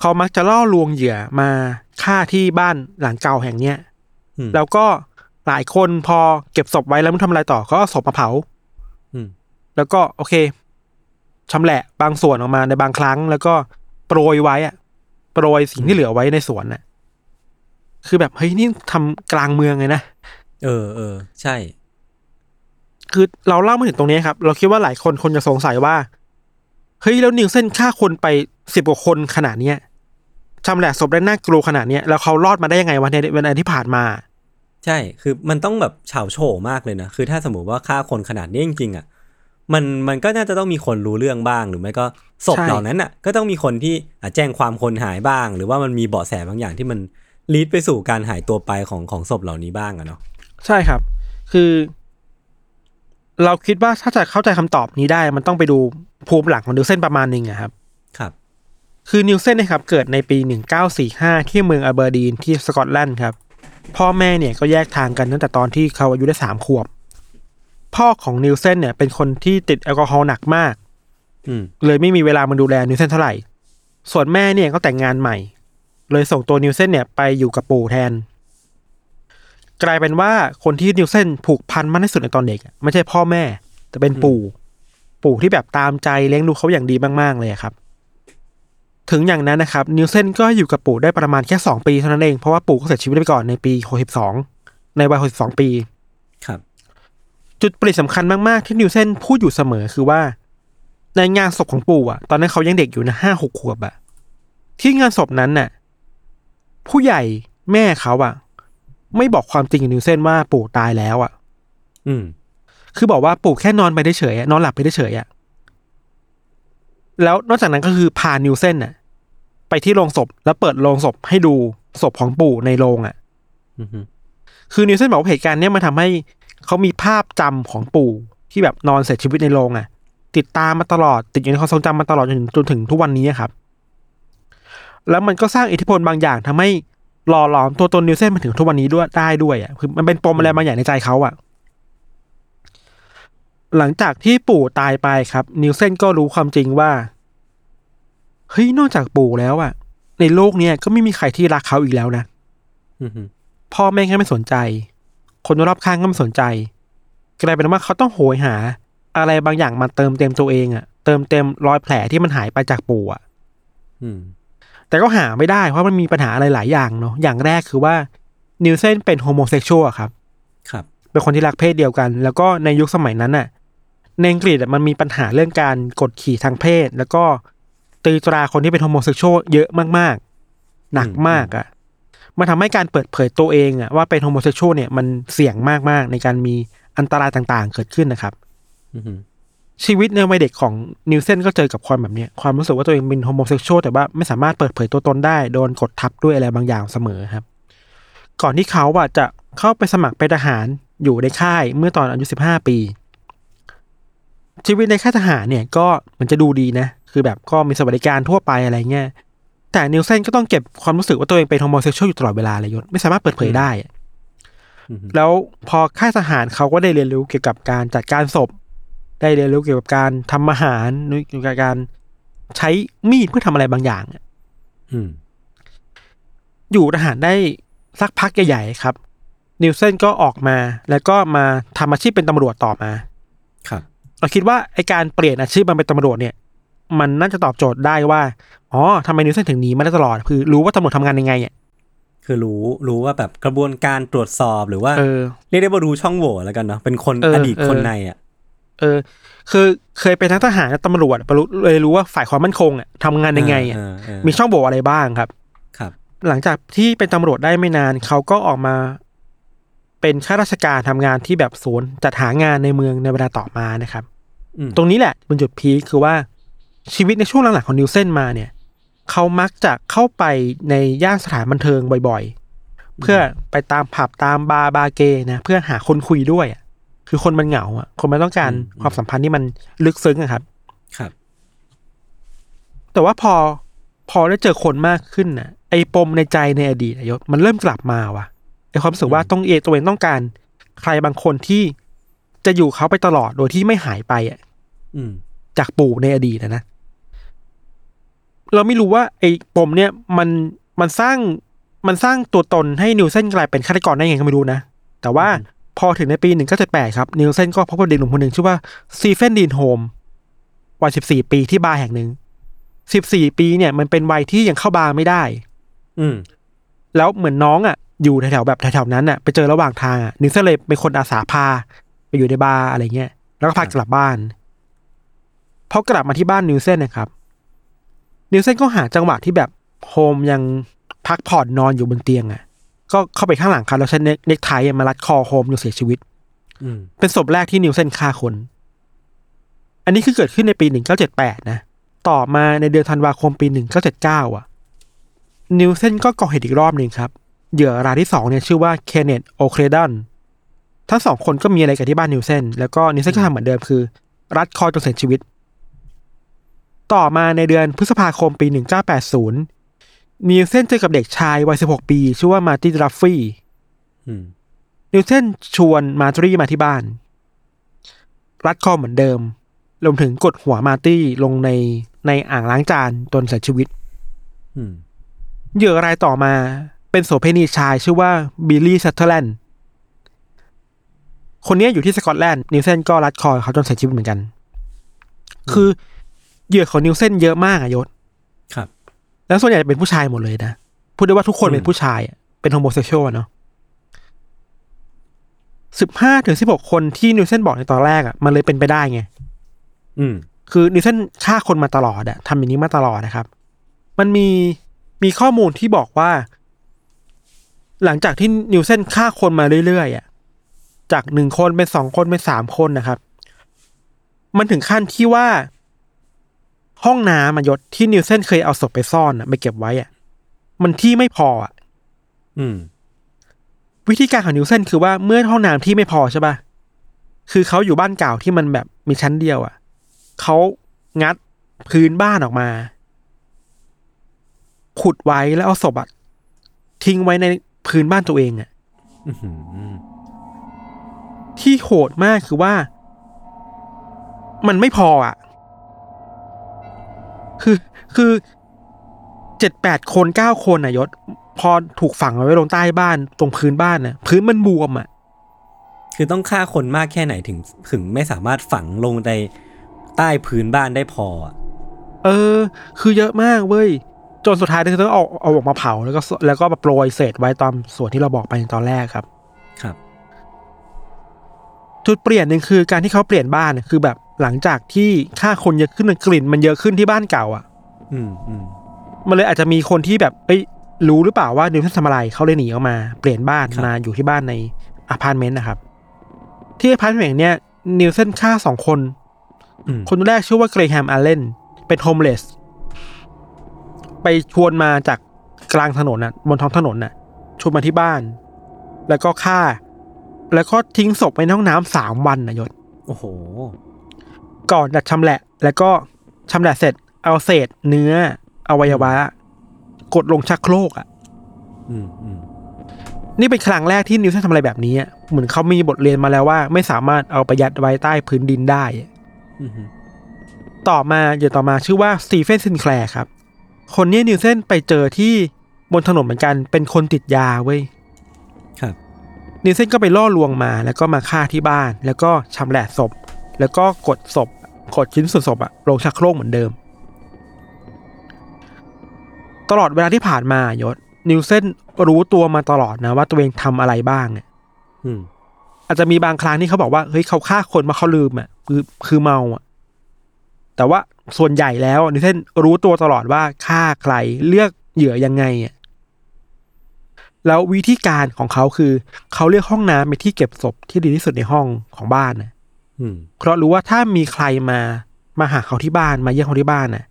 เขามักจะล่อลวงเหยื่อมาฆ่าที่บ้านหลังเก่าแห่งเนี้ยอืมแล้วก็หลายคนพอเก็บศพไว้แล้วมันทำอะไรต่อก็เอาศพมาเผาอืมแล้วก็โอเค ชำแหละบางส่วนออกมาในบางครั้ง แล้วก็โปรยไว้อะโปรยสิ่งที่เหลือไว้ในสวนน่ะ คือแบบเฮ้ยนี่ทำกลางเมืองเลยนะเออเออใช่ คือเราเล่ามาถึงตรงนี้ครับ เราคิดว่าหลายคนคนจะสงสัยว่าเฮ้ยแล้วนิวเซนฆ่าคนไปสิบกว่าคนขนาดเนี้ยชำแหละศพได้น่ากลัวขนาดเนี้ยแล้วเขารอดมาได้ยังไงวะในวันที่ผ่านมา ใช่ คือมันต้องแบบเฉาโฉมากเลยนะ คือถ้าสมมติว่าฆ่าคนขนาดนี้จริงๆอะ มันมันก็น่าจะต้องมีคนรู้เรื่องบ้างหรือไม่ก็ศพใช่เหล่านั้นอะ ก็ต้องมีคนที่อะแจ้งความคนหายบ้าง หรือว่ามันมีเบาะแสบางอย่างที่มันลีดไปสู่การหายตัวไปของของศพเหล่านี้บ้างอะเนาะใช่ครับ คือ เราคิดว่าถ้าจะเข้าใจคำตอบนี้ได้ มันต้องไปดูภูมิหลังของนิวเซนประมาณหนึ่งอะครับ ครับ คือนิวเซนนะครับ เกิดในปี 1945 ที่เมืองอเบอร์ดีนที่สกอตแลนด์ครับ พ่อแม่เนี่ยก็แยกทางกันตั้งแต่ตอนที่เขาอายุได้สามขวบ พ่อของนิวเซนเนี่ยเป็นคนที่ติดแอลกอฮอล์หนักมากอืมเลยไม่มีเวลามาดูแลนิวเซนเท่าไหร่ ส่วนแม่เนี่ยก็แต่งงานใหม่ เลยส่งตัวนิวเซนเนี่ยไปอยู่กับปู่แทน กลายเป็นว่าคนที่นิวเซนผูกพันมากที่สุดในตอนเด็กอะไม่ใช่พ่อแม่ แต่เป็นปู่ ปู่ที่แบบตามใจเลี้ยงดูเขาอย่างดีมากๆเลยอะครับ ถึงอย่างนั้นนะครับนิวเซนก็อยู่กับปู่ได้ประมาณแค่สองปีเท่านั้นเองเพราะว่าปู่ก็เสียชีวิตไปก่อนในปีหกสิบสองในวัยหกสิบสองปี ครับ จุดเปลี่ยนสำคัญมากๆ ที่นิวเซนพูดอยู่เสมอคือว่า ในงานศพของปู่อะ ตอนนั้นเขายังเด็กอยู่นะห้าหกขวบอะ ที่งานศพนั้นน่ะ ผู้ใหญ่แม่เขาอะ ไม่บอกความจริงกับนิวเซนว่าปู่ตายแล้วอะ อืม คือบอกว่าปู่แค่นอนไปได้เฉยๆอะนอนหลับไปได้เฉยๆอะแล้วนอกจากนั้นก็คือพานิวเซนน่ะ ไปที่โลงศพแล้วเปิดโลงศพให้ดูศพของปู่ในโลงอะอืมคือนิวเซนบอกว่าเหตุการณ์เนี้ยมันทำให้ เขามีภาพจำของปู่ที่แบบนอนเสียชีวิตในโลงอะ ติดตามมาตลอดติดอยู่ในความทรงจำมาตลอดจนถึงจนถึงทุกวันนี้อะครับ แล้วมันก็สร้างอิทธิพลบางอย่างทำให้หล่อหลอมตัวตนนิวเซนมาถึงทุกวันนี้ด้วยได้ด้วยอะคือมันเป็นปมอะไรบางอย่างในใจเขาอะ หลังจากที่ปู่ตายไปครับ นิวเซนก็รู้ความจริงว่าเฮ้ยนอกจากปู่แล้วอะ ในโลกเนี้ยก็ไม่มีใครที่รักเขาอีกแล้วนะอืมพ่อแม่ก็ไม่สนใจ คนรอบข้างก็ไม่สนใจกลายเป็นว่าเขาต้องโหยหา อะไรบางอย่างมาเติมเต็มตัวเองอะเติมเต็มรอยแผลที่มันหายไปจากปู่อะอืมแต่ก็หาไม่ได้เพราะมันมีปัญหาอะไรหลายอย่างเนาะอย่างแรกคือว่านิวเซนเป็น homosexual ครับ ครับ เป็นคนที่รักเพศเดียวกัน แล้วก็ในยุคสมัยนั้นน่ะ ในอังกฤษอะมันมีปัญหาเรื่องการกดขี่ทางเพศ แล้วก็ตีตราคนที่เป็น homosexual เยอะมาก ๆ หนักมากอะ มันทำให้การเปิดเผยตัวเองอะว่าเป็น homosexual เนี่ยมันเสี่ยงมากๆ ในการมีอันตรายต่างๆ เกิดขึ้นนะครับอืมชีวิตในวัยเด็กของนิวเซนก็เจอกับความแบบเนี้ยความรู้สึกว่าตัวเองเป็น homosexual แต่ว่าไม่สามารถเปิดเผยตัวตนได้ โดนกดทับด้วยอะไรบางอย่างเสมอครับ ก่อนที่เขาอะจะเข้าไปสมัครเป็นทหารอยู่ในค่ายเมื่อตอนอายุสิบห้าปี ชีวิตในค่ายทหารเนี่ยก็มันจะดูดีนะ คือแบบก็มีสวัสดิการทั่วไปอะไรเงี้ย แต่นิวเซนก็ต้องเก็บความรู้สึกว่าตัวเองเป็น homosexual อยู่ตลอดเวลาเลยยศไม่สามารถเปิดเผยได้อะอืมแล้วพอค่ายทหารเขาก็ได้เรียนรู้เกี่ยวกับการจัดการศพ ได้เรียนรู้เกี่ยวกับการทำอาหารเกี่ยวกับการใช้มีดเพื่อทำอะไรบางอย่างอะอืมอยู่ทหารได้สักพักใหญ่ๆครับ นิวเซนก็ออกมา แล้วก็มาทำอาชีพเป็นตำรวจต่อมา ครับ เราคิดว่าไอการเปลี่ยนอาชีพมาเป็นตำรวจเนี่ย มันน่าจะตอบโจทย์ได้ว่าอ๋อทำไมนิวเซนถึงหนีมาได้ตลอด คือรู้ว่าตำรวจทำงานยังไงอะคือรู้รู้ว่าแบบกระบวนการตรวจสอบหรือว่าเออเรียกได้ว่ารู้ช่องโหว่แล้วกันเนาะเป็นคนเอออดีตเออคนในอะเออ คือเคยเป็นทั้งทหารและตำรวจรู้เลยรู้ว่าฝ่ายความมั่นคงอะทำงานยังไงอะเเอมีช่องโหว่อะไรบ้างครับ ครับ หลังจากที่เป็นตำรวจได้ไม่นานเขาก็ออกมา เป็นข้าราชการทำงานที่แบบศูนย์จัดหางานในเมืองในเวลาต่อมานะครับอืมตรงนี้แหละเป็นจุดพีคคือว่า ชีวิตในช่วงหลังๆของนิวเซนมาเนี่ยเขามักจะเข้าไปในย่านสถานบันเทิงบ่อยๆ เพื่อไปตามผับตามบาร์บาร์เกย์นะ เพื่อหาคนคุยด้วยอะคือคนมันเหงาอะ คนมันต้องการความสัมพันธ์ที่มันลึกซึ้งอะครับ ครับ แต่ว่าพอพอได้เจอคนมากขึ้นน่ะ ไอ้ปมในใจในอดีตอะยศมันเริ่มกลับมาว่ะไอ้ความรู้สึกว่าต้องเอตัวเองต้องการ ใครบางคนที่จะอยู่เขาไปตลอดโดยที่ไม่หายไปอะอืมจากปู่ในอดีตนะนะ เราไม่รู้ว่าไอ้ปมเนี่ยมันมันสร้างมันสร้างตัวตนให้นิวเซนกลายเป็นฆาตกรได้ยังไงก็ไม่รู้นะ แต่ว่าพอถึงในปีหนึ่งเก้าเจ็ดแปดครับ นิวเซนก็พบกับเด็กหนุ่มคนหนึ่งชื่อว่าสตีเฟนดีนโฮมวัยสิบสี่ปีที่บาร์แห่งหนึ่งสิบสี่ปีเนี่ยมันเป็นวัยที่ยังเข้าบาร์ไม่ได้ อืม แล้วเหมือนน้องอะ อยู่แถวๆแบบแถวๆนั้นอะไปเจอระหว่างทางอะนิวเซนเลยเป็นคนอาสาพา ไปอยู่ในบาร์อะไรเงี้ย แล้วก็พากลับบ้านพอกลับมาที่บ้านนิวเซนนะครับ นิวเซนก็หาจังหวะที่แบบโฮมยังพักผ่อนนอนอยู่บนเตียงอะ ก็เข้าไปข้างหลังครับแล้วใช้เน็กเน็กไทมารัดคอโฮมจนเสียชีวิตอืมเป็นศพแรกที่นิวเซนฆ่าคน อันนี้คือเกิดขึ้นในปี1978นะ ต่อมาในเดือนธันวาคมปี1979อะ นิวเซนก็ก่อเหตุอีกรอบหนึ่งครับ เหยื่อรายที่สองเนี่ยชื่อว่าเคนเนตโอเครดันทั้งสองคนก็มีอะไรกันที่บ้านนิวเซนแล้วก็นิวเซนก็ทำเหมือนเดิมคือ รัดคอจนเสียชีวิต ต่อมาในเดือนพฤษภาคมปี 1980 นิวเซนเจอกับเด็กชายวัย 16 ปี ชื่อว่ามาร์ตินรัฟฟี่อืมนิวเซนชวนมาร์ตินมาที่บ้าน รัดคอเหมือนเดิมรวมถึงกดหัวมาร์ตินลงในในอ่างล้างจานจนเสียชีวิตอืมเหยื่อรายต่อมาเป็นโสเภณีชายชื่อว่าบิลลี่ซัตเทอร์แลนด์ คนนี้อยู่ที่สกอตแลนด์นิวเซนก็รัดคอเขาจนเสียชีวิตเหมือนกัน คือ เหยื่อของนิวเซนเยอะมากอะยศ ครับ แล้วส่วนใหญ่จะเป็นผู้ชายหมดเลยนะ พูดได้ว่าทุกคนอืมเป็นผู้ชายอะเป็น homosexual เนาะสิบห้าถึงสิบหกคนที่นิวเซนบอกในตอนแรกอะมันเลยเป็นไปได้ไง อืม คือนิวเซนฆ่าคนมาตลอดอะทำอย่างนี้มาตลอดนะครับ มันมีมีข้อมูลที่บอกว่า หลังจากที่นิวเซนฆ่าคนมาเรื่อยๆอะจากหนึ่งคนเป็นสองคนเป็นสามคนนะครับ มันถึงขั้นที่ว่า ห้องน้ำมายศที่นิวเซนเคยเอาศพไปซ่อนอะไปเก็บไว้อะมันที่ไม่พออะอืม วิธีการของนิวเซนคือว่าเมื่อห้องน้ำที่ไม่พอใช่ปะคือเขาอยู่บ้านเก่าที่มันแบบมีชั้นเดียวอะ่ะเขางัดพื้นบ้านออกมา ขุดไว้แล้วเอาศพอะทิ้งไว้ในพื้นบ้านตัวเองอะ่ะอื้อหือที่โหดมากคือว่า มันไม่พออะ คือคือเจ็ดแปดคนเก้าคนนายศ พอถูกฝังเอาไว้ลงใต้บ้านตรงพื้นบ้านน่ะ พื้นมันบวมอะ คือต้องฆ่าคนมากแค่ไหนถึงถึงไม่สามารถฝังลงในใต้พื้นบ้านได้พออะเออ คือเยอะมากเว้ยจนสุดท้ายคือต้องเอาเอาออกมาเผาแล้วก็แล้วก็มาโปรยเศษไว้ตามส่วนที่เราบอกไปในตอนแรกครับ ครับ จุดเปลี่ยนหนึ่งคือการที่เขาเปลี่ยนบ้านเนี่ยคือแบบ หลังจากที่ค่าคนเยอะขึ้นกลิ่น มันเยอะขึ้นที่บ้านเก่าอะ อืมอืมมันเลยอาจจะมีคนที่แบบเอ้ยรู้หรือเปล่าว่านิวเซนทำอะไรเขาเลยหนีออกมา เปลี่ยนบ้านมาอยู่ที่บ้านในอพาร์ตเมนต์นะครับ ที่อพาร์ตเมนต์เนี้ยนิวเซนฆ่าสองคนอืมคนแรกชื่อว่าเกรแฮมอาเลนเป็น homeless ไปชวนมาจากกลางถนนน่ะ บนท้องถนนน่ะชวนมาที่บ้าน แล้วก็ฆ่า แล้วก็ทิ้งศพไว้ในห้องน้ำสามวันนะยศ โอ้โห ก่อนจะชำแหละ แล้วก็ชำแหละเสร็จเอาเศษเนื้ออวัยวะ กดลงชักโครกอะอืมอืมนี่เป็นครั้งแรกที่นิวเซนทำอะไรแบบนี้อะเหมือนเขามีบทเรียนมาแล้วว่า ไม่สามารถเอาไปยัดไว้ใต้พื้นดินได้อะอืมต่อมาเหยื่อต่อมาชื่อว่าสตีเฟนซินแคลร์ครับ คนนี้นิวเซนไปเจอที่บนถนนเหมือนกัน เป็นคนติดยาเว้ยครับนิวเซนก็ไปล่อลวงมา แล้วก็มาฆ่าที่บ้าน แล้วก็ชำแหละศพ แล้วก็กดศพ กดชิ้นส่วนศพอะลงชักโครกเหมือนเดิม ตลอดเวลาที่ผ่านมายศ นิวเซนรู้ตัวมาตลอดนะว่าตัวเองทำอะไรบ้างอะอืมอาจจะมีบางครั้งที่เขาบอกว่าเฮ้ยเขาฆ่าคนมาเขาลืมอะคือคือเมาอะแต่ว่าส่วนใหญ่แล้วนิวเซนรู้ตัวตลอดว่าฆ่าใครเลือกเหยื่อยังไงอะแล้ววิธีการของเขาคือ เขาเลือกห้องน้ำเป็นที่เก็บศพที่ดีที่สุดในห้องของบ้านนะอืม เพราะรู้ว่าถ้ามีใครมามาหาเขาที่บ้านมาเยี่ยมเขาที่บ้านน่ะ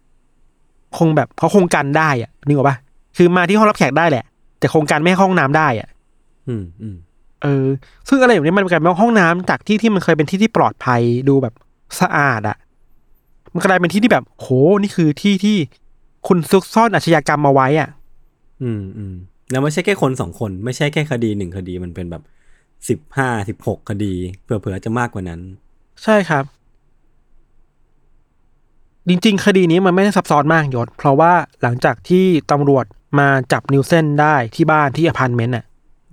คงแบบเขาคงกันได้อะนึกออกปะคือมาที่ห้องรับแขกได้แหละ แต่คงกันไม่ให้ห้องน้ำได้อะ อืมอืมเออ ซึ่งอะไรแบบนี้มันกลายเป็นว่าห้องน้ำจากที่ที่มันเคยเป็นที่ที่ปลอดภัยดูแบบสะอาดอะ่ะ มันกลายเป็นที่ที่แบบโหนี่คือที่ที่คุณซุกซ่อนอาชญากรรมมาไว้อะ่ะ อืมอืมแล้วไม่ใช่แค่คนสองคน ไม่ใช่แค่คดีหนึ่งคดีมันเป็นแบบสิบห้าสิบหกคดีเผื่อๆจะมากกว่านั้น ใช่ครับ จริงๆ คดีนี้มันไม่ได้ซับซ้อนมากยศ เพราะว่าหลังจากที่ตำรวจมาจับนิวเซนได้ที่บ้านที่อพาร์ตเมนต์น่ะ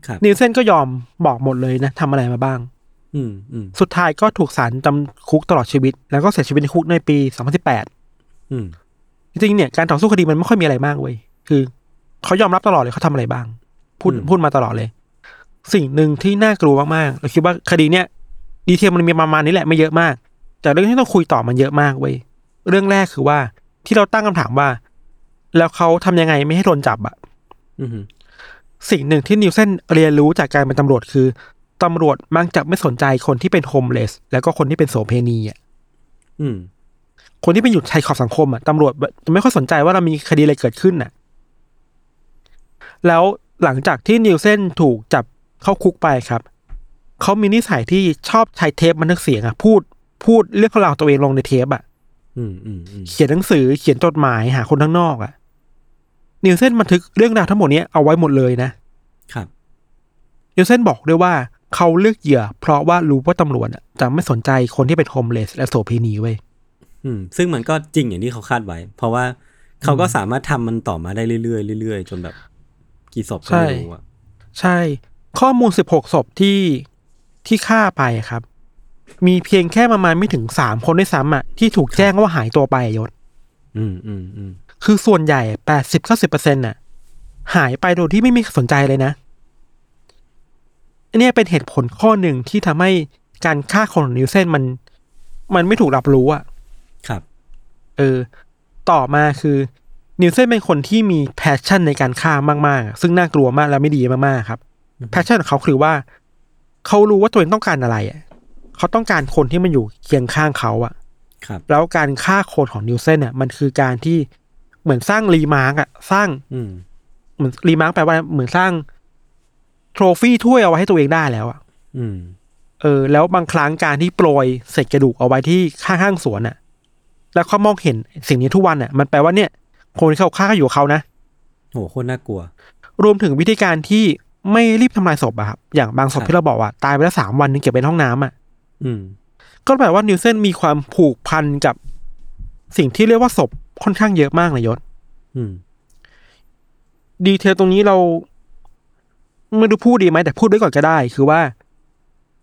ครับนิวเซนก็ยอมบอกหมดเลยนะทำอะไรมาบ้างอืมอืมสุดท้ายก็ถูกศาลจำคุกตลอดชีวิต แล้วก็เสียชีวิตในคุกในปี 2018อืมจริงๆเนี่ยการต่อสู้คดีมันไม่ค่อยมีอะไรมากเว้ยคือเขายอมรับตลอดเลยเขาทำอะไรบ้าง พูดอืมพูดมาตลอดเลย สิ่งหนึ่งที่น่ากลัวมากๆเราคิดว่าคดีเนี้ย ดีเทลมันมีประมาณนี้แหละไม่เยอะมาก แต่เรื่องที่ต้องคุยต่อมันเยอะมากเว้ยเรื่องแรกคือว่าที่เราตั้งคำถามว่า แล้วเขาทำยังไงไม่ให้โดนจับอะอืมสิ่งหนึ่งที่นิวเซนเรียนรู้จากการเป็นตำรวจคือตำรวจมักจะไม่สนใจคนที่เป็นโฮมเลส แล้วก็คนที่เป็นโสเพณีอะอืมคนที่เป็นอยู่ชายขอบสังคมอะตำรวจจะไม่ค่อยสนใจว่าเรามีคดีอะไรเกิดขึ้นน่ะ แล้วหลังจากที่นิวเซนถูกจับเข้าคุกไปครับ เขามีนิสัยที่ชอบใช้เทปบันทึกเสียงอะพูดพูดเรื่องของเราวตัวเองลงในเทปอะอืมอืมอืมเขียนหนังสือเขียนจดหมายหาคนข้างนอกอะนิวเซนบันทึกเรื่องราวทั้งหมดเนี้ยเอาไว้หมดเลยนะครับนิวเซนบอกด้วยว่าเขาเลือกเหยื่อ เพราะว่ารู้ว่าตำรวจอะจะไม่สนใจคนที่เป็นโฮมเลสและโสเพณีเว้ยอืมซึ่งมันก็จริงอย่างที่เขาคาดไว้ เพราะว่าเขาก็สามารถทำมันต่อมาได้เรื่อยๆเรื่อยๆจนแบบ กี่ศพก็ใช่ไม่รู้อะใช่ ข้อมูล16ศพที่ ที่ฆ่าไปอะครับ มีเพียงแค่ประมาณไม่ถึงสามคนด้วยซ้ำอะที่ถูกแจ้งว่าหายตัวไปอะยศ อืมอืมอืมคือส่วนใหญ่แปดสิบเก้าสิบเปอร์เซ็นต์น่ะ หายไปโดยที่ไม่มีใครสนใจเลยนะอันเนี้ยเป็นเหตุผลข้อหนึ่งที่ทำให้การฆ่าคนของนิวเซนมัน มันไม่ถูกรับรู้อะ ครับ เออ ต่อมาคือนิวเซนเป็นคนที่มี passion ในการฆ่ามากๆอะซึ่งน่ากลัวมากและไม่ดีมากๆครับ passion ของเขาคือว่า เขารู้ว่าตัวเองต้องการอะไรอะเขาต้องการคนที่มันอยู่เคียงข้างเขาอะครับ แล้วการฆ่าคนของนิวเซนเนี่ยมันคือการที่เหมือนสร้าง remark อะสร้าง อืมเหมือน remark แปลว่าเหมือนสร้าง trophy ถ้วยเอาไว้ให้ตัวเองได้แล้วอะ อืม เออ แล้วบางครั้งการที่โปรยเศษกระดูกเอาไว้ที่ข้างข้างๆสวนอะ แล้วเขามองเห็นสิ่งนี้ทุกวันอะ มันแปลว่าเนี่ย คนที่เขาฆ่าก็อยู่กับเขานะโหโคตรน่ากลัว รวมถึงวิธีการที่ ไม่รีบทำลายศพอะครับอย่างบางศพครับที่เราบอกว่าตายไปแล้วสามวันนึงเก็บไว้ในห้องน้ำอะอืม ก็แปลว่านิวเซนมีความผูกพันกับสิ่งที่เรียกว่าศพค่อนข้างเยอะมากเลยยศอืมดีเทลตรงนี้เราไม่รู้พูดดีไหมแต่พูดไว้ก่อนก็ได้ คือว่า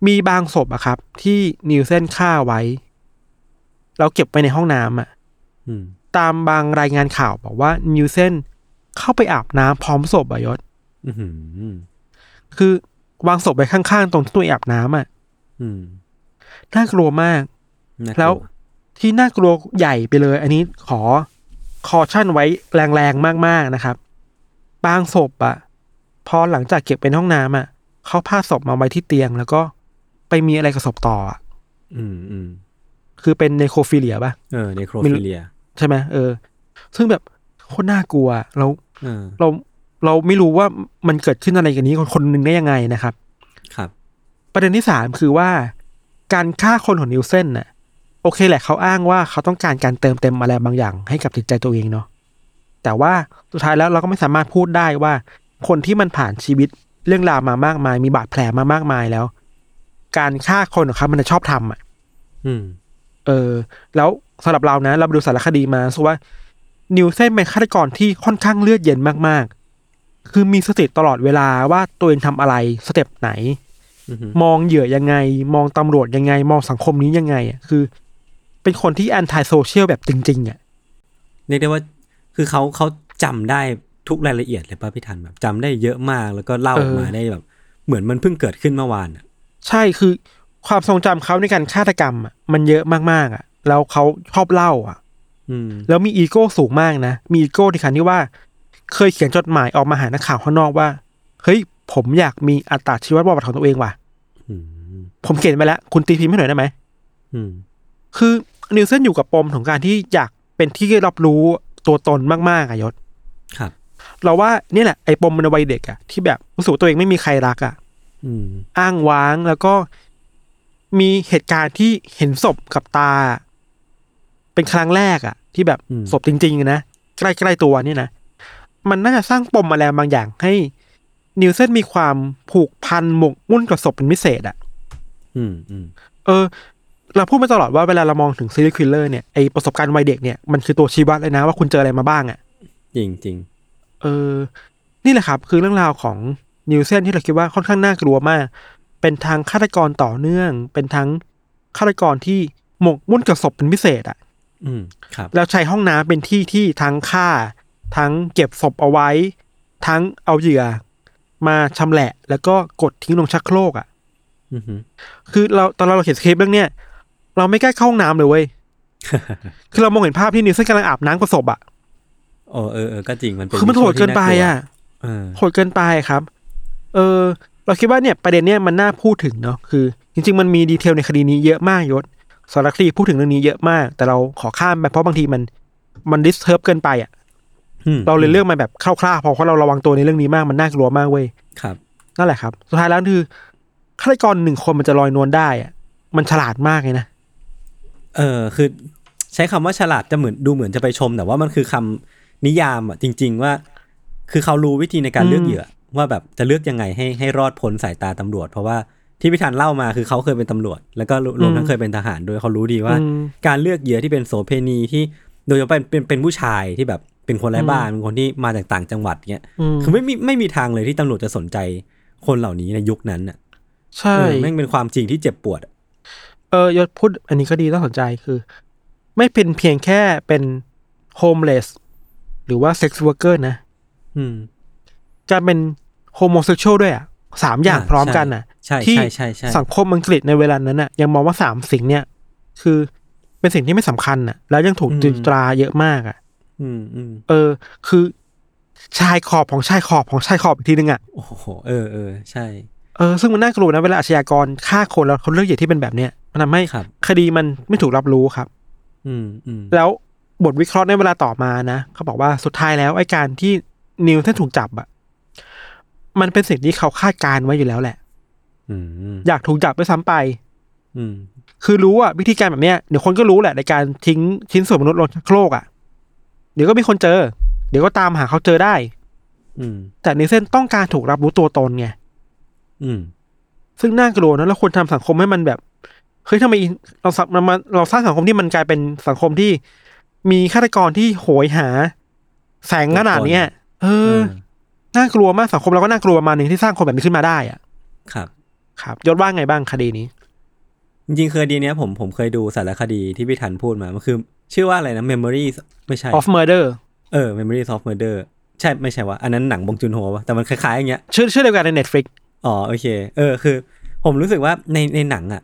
มีบางศพอะครับ ที่นิวเซนฆ่าไว้แล้วเก็บไว้ในห้องน้ำอะอืมตามบางรายงานข่าวบอกว่านิวเซนเข้าไปอาบน้ำพร้อมศพอะยศอืมอืม คือวางศพไว้ข้างๆ ตรงที่ตัวเองอาบน้ำอะอืมน่ากลัวมากน่าก แล้วที่น่ากลัวใหญ่ไปเลย อันนี้ขอคอชั่นไว้แรงๆ มากๆนะครับ บางศพอะพอหลังจากเก็บเป็นห้องน้ำอะเขาพาศพมาไว้ที่เตียง แล้วก็ไปมีอะไรกับศพต่ออะอืมอืมคือเป็นเนโครฟิเลียป่ะ เออในโครไม่รู้ฟิเลีย ใช่ไหมเออ ซึ่งแบบโคตรน่ากลัว เราเออเรา เราไม่รู้ว่ามันเกิดขึ้นอะไรกันนี้คนคนหนึ่งได้ยังไงนะครับ ครับ ประเด็นที่สามคือว่า การฆ่าคนของนิวเซนน่ะ โอเคแหละเขาอ้างว่าเขาต้องการการเติมเต็มอะไรบางอย่าง ให้กับจิตใจตัวเองเนาะแต่ว่าสุดท้ายแล้วเราก็ไม่สามารถพูดได้ว่า คนที่มันผ่านชีวิตเรื่องราวมามากมาย มีบาดแผลมามากมายแล้ว การฆ่าคนของเขามันจะชอบทำอะ อืม เออ แล้วสำหรับเรานะ เราไปดูสารคดีมารู้สึกว่า นิวเซนเป็นฆาตกรที่ค่อนข้างเลือดเย็นมากๆ คือมีสติตลอดเวลาว่าตัวเองทำอะไร step ไหนอือฮึมองเหยื่อยังไง มองตำรวจยังไง มองสังคมนี้ยังไงอะคือ เป็นคนที่ antisocial แบบจริง ๆ อะเรียกได้ว่า คือเขาเขาจำได้ทุกรายละเอียดเลยป่ะพี่ทันแบบจำได้เยอะมากแล้วก็เล่าเออมาได้แบบ เหมือนมันเพิ่งเกิดขึ้นเมื่อวานอะใช่คือความทรงจำเขาในการฆาตกรรมอะมันเยอะมากๆอะ แล้วเขาชอบเล่า อะ อืม แล้วมีอีโก้สูงมากนะมีอีโก้ที่คันที่ว่า เคยเขียนจดหมายออกมาหานักข่าวข้างนอกว่า เฮ้ย ผมอยากมีอัตราชีวประวัติของตัวเองว่ะอืมผมเขียนไปแล้ว คุณตีพิมพ์ให้หน่อยได้ไหมอืมคือนิวเซนอยู่กับปมของการที่อยากเป็นที่รับรู้ตัวตนมากๆอะยศครับ เราว่านี่แหละไอ้ปมในวัยเด็กอะที่แบบรู้สึกว่าตัวเองไม่มีใครรักอะอืมอ้างว้างแล้วก็มีเหตุการณ์ที่เห็นศพกับตา เป็นครั้งแรกอะที่แบบอืมศพจริงๆนะใกล้ๆตัวนี่นะ มันน่าจะสร้างปมอะไรบางอย่างให้ นิวเซนมีความผูกพันหมกมุ่นกับศพเป็นพิเศษอะอืมอืมเออ เราพูดมาตลอดว่าเวลาเรามองถึง serial killer เนี่ยไอ้ประสบการณ์วัยเด็กเนี่ยมันคือตัวชี้วัดเลยนะว่าคุณเจออะไรมาบ้างอะจริงจริงเออ นี่แหละครับ คือเรื่องราวของนิวเซนที่เราคิดว่าค่อนข้างน่ากลัวมาก เป็นทางฆาตกรต่อเนื่อง เป็นทั้งฆาตกรที่หมกมุ่นกับศพเป็นพิเศษอะอืมครับ แล้วใช้ห้องน้ำเป็นที่ที่ทั้งฆ่า ทั้งเก็บศพเอาไว้ ทั้งเอาเหยื่อ มาชำแหละ แล้วก็กดทิ้งลงชักโครกอะอือฮึคือเราตอนเราเขียนสคริปต์เรื่องเนี้ยเราไม่กล้าเข้าห้องน้ำเลยเว้ยคือเรามองเห็นภาพที่นิวเซนกำลังอาบน้ำกับศพอะโอ้เออเออก็จริงมันเป็นคือมันโหดเกินไปอะเออโหดเกินไปครับ เออ เราคิดว่าเนี่ยประเด็นเนี้ยมันน่าพูดถึงเนาะคือ จริง ๆ มันมี detail ในคดีนี้เยอะมากยศสารคดีพูดถึงเรื่องนี้เยอะมาก แต่เราขอข้ามไปเพราะบางทีมันมัน disturb เกินไปอะอืม เราเลยเลือกมาแบบคร่าวๆพอเพราะเราระวังตัวในเรื่องนี้มากมันน่ากลัวมากเว้ยครับนั่นแหละครับ สุดท้ายแล้วคือฆาตกรหนึ่งคนมันจะลอยนวลได้อะมันฉลาดมากเลยนะเออคือ ใช้คำว่าฉลาดจะเหมือนดูเหมือนจะไปชม แต่ว่ามันคือคำนิยามอะจริง ๆ ว่า คือเขารู้วิธีในการเลือกเหยื่อ ว่าแบบจะเลือกยังไงให้ให้รอดพ้นสายตาตำรวจ เพราะว่าที่พิธันเล่ามาคือเขาเคยเป็นตำรวจ แล้วก็รวมทั้งเคยเป็นทหารด้วยเขารู้ดีว่าอืมการเลือกเหยื่อที่เป็นโสเพณีที่โดยเฉพาะเป็นเป็นเป็นผู้ชายที่แบบ เป็นคนไร้บ้านเป็นคนที่มาจากต่างจังหวัดเงี้ยอืมคือไม่มีไม่มีทางเลยที่ตำรวจจะสนใจคนเหล่านี้ในยุคนั้นอะ ใช่เออแม่งเป็นความจริงที่เจ็บปวดอะเออยศพูดอันนี้ก็ดีน่าสนใจคือ ไม่เป็นเพียงแค่เป็น homeless หรือว่าเซ็กซ์ r ว r ร์เกอร์นะอืมการเป็น homosexual ด้วยอะสามอย่างอ่าพร้อมใช่กันอะใช่ที่ใช่ใช่ใช่สังคมอังกฤษในเวลานั้นอะ ยังมองว่าสามสิ่งเนี่ย คือเป็นสิ่งที่ไม่สำคัญอะ แล้วยังถูกตรีตราเยอะมากอะ อืมอืมเออ คือชายขอบของชายขอบของชายขอบอีกทีนึงอะโอ้โหเออเออใช่เออซึ่งมันน่ากลัวนะเวลาอาชญากรฆ่าคนแล้วเขาเลือกเหยื่อที่เป็นแบบเนี้ยมันทำให้ครับคดีมันไม่ถูกรับรู้ครับ อืมอืมแล้วบทวิเคราะห์ในเวลาต่อมานะเขาบอกว่าสุดท้ายแล้วไอ้การที่นิวท่านถูกจับอะมันเป็นสิ่งที่เขาคาดการณ์ไว้อยู่แล้วแหละอืมอยากถูกจับด้วยซ้ำไปอืมคือรู้อะวิธีการแบบเนี้ยเดี๋ยวคนก็รู้แหละในการทิ้งชิ้นส่วนมนุษย์ลงชักโครกอะ เดี๋ยวก็มีคนเจอ เดี๋ยวก็ตามหาเขาเจอได้ อืม แต่นิวเซนต้องการถูกรับรู้ตัวตนไงอืม ซึ่งน่ากลัวนะเราควรทำสังคมให้มันแบบเฮ้ยทำไมเราสัเรามาเราสร้างสังคมที่มันกลายเป็นสังคมที่ มีฆาตกรที่โหยหา แสงขนาดเนี้ยเอเอออน่ากลัวมากสังคมเราก็น่ากลัวประมาณหนึ่งที่สร้างคนแบบนี้ขึ้นมาได้อะ ครับ ครับยศว่าไงบ้างคดีนี้ จริงๆคดีเนี้ยผมผมเคยดูสารคดีที่พี่ทันพูดมามันคือ ชื่อว่าอะไรนะ Memories ไม่ใช่ of murder เออ Memories of Murder ใช่ไม่ใช่วะอันนั้นหนังบงจุนโฮวะแต่มันคล้ายๆอย่างเงี้ยชื่อชื่อเดียวกันใน Netflix อ๋อโอเค เออคือ ผมรู้สึกว่าในในหนังอะ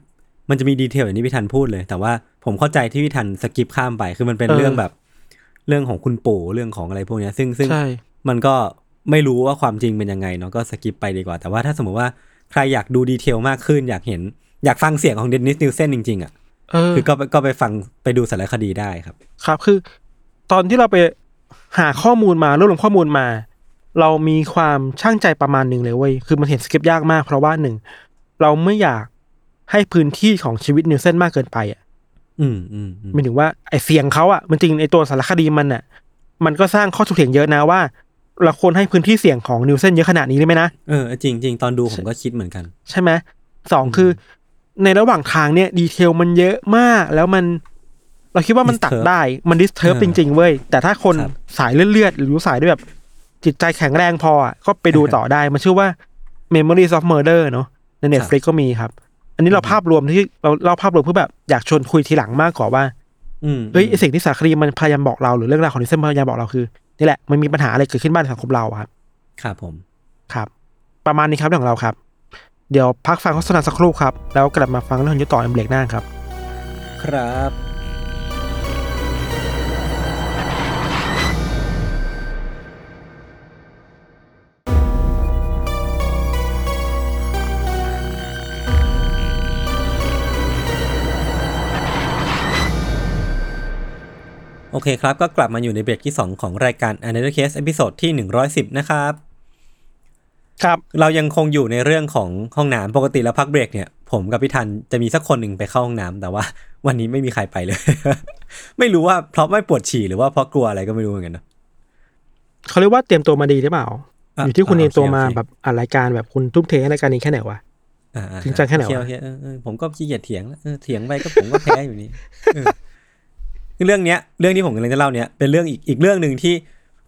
มันจะมี detail อย่างที่พี่ทันพูดเลย แต่ว่าผมเข้าใจที่พี่ทัน skip ข้ามไป คือมันเป็นเออเรื่องแบบ เรื่องของคุณปู่เรื่องของอะไรพวกเนี้ย ซึ่งซึ่งใช่มันก็ไม่รู้ว่าความจริงเป็นยังไงเนาะก็ skip ไปดีกว่า แต่ว่าถ้าสมมติว่าใครอยากดูดีเทลมากขึ้น อยากเห็นอยากฟังเสียงของเดนนิสนิวเซนจริงๆอะเออ คือก็ไปก็ไปฟังไปดูสารคดีได้ครับ ครับ คือ ตอนที่เราไปหาข้อมูลมารวบรวมข้อมูลมา เรามีความช่างใจประมาณหนึ่งเลยเว้ยคือมันเห็นสคริปต์ยากมากเพราะว่าหนึ่งเราไม่อยากให้พื้นที่ของชีวิตนิวเซนมากเกินไปอะ อืมอืมอืมหมายถึงว่าไอเสียงเขาอะ มันจริงไอตัวสารคดีมันอะ มันก็สร้างข้อถกเถียงเยอะนะว่าเราควรให้พื้นที่เสียงของนิวเซนเยอะขนาดนี้ได้ไหมนะ เออจริงจริงตอนดูผมก็คิดเหมือนกัน ใช่ไหมสองคือ ในระหว่างทางเนี่ยดีเทลมันเยอะมาก แล้วมัน เราคิดว่ามันตัด Disturb ได้มันดิสเทิร์บเออจริง ๆ เว้ย แต่ถ้าคนครับสายเลือดๆหรือสายด้วยแบบ จิตใจแข็งแรงพออะก็ไปดูต่อได้มันชื่อว่า Memories of Murder เนอะใน Netflix ก็มีครับ อันนี้เราภาพรวมที่เราเล่าภาพรวมเพื่อแบบอยากชวนคุยทีหลังมากกว่าว่าอืมเฮ้ยไอสิ่งที่สารคดีมันพยายามบอกเราหรือเรื่องราวของนิเซนพยายามบอกเราคือนี่แหละมันมีปัญหาอะไรเกิดขึ้นบ้างในสังคมเราอะครับ ครับผม ครับ ประมาณนี้ครับเรื่องของเราครับ เดี๋ยวพักฟังโฆษณาสักครู่ครับ แล้วกลับมาฟังเรื่องยุต่อในเบรกหน้าครับ ครับโอเคครับ ก็กลับมาอยู่ในเบรกที่ 2 ของรายการ a n a l y Case episode ที่ 110 นะครับ ครับเรายังคงอยู่ในเรื่องของห้องน้ำปกติแล้วพักเบรกเนี่ยผมกับพี่ทันจะมีสักคนหนึ่งไปเข้าห้องน้ำแต่ว่าวันนี้ไม่มีใครไปเลย ไม่รู้ว่าเพราะไม่ปวดฉี่หรือว่าเพราะกลัวอะไรก็ไม่รู้เหมือนกันเนอะเขาเรียกว่าเตรียมตัวมาดีหรือเปล่าอะอยู่ที่คุณอะเตรียมตัวมาโอเคแบบอ่านรายการแบบคุณทุ่มเทให้รายการนี้แค่ไหนวะอ่าๆจริงจังแค่ไหนวะโอเคโอเคเออเออผมก็ขี้เกียจเถียงแล้วเออเถียงไปก็ผมก็แพ้อยู่นี่เออคือเรื่องเนี้ย เรื่องที่ผมกำลังจะเล่าเนี้ยเป็นเรื่องอีกอีกเรื่องหนึ่งที่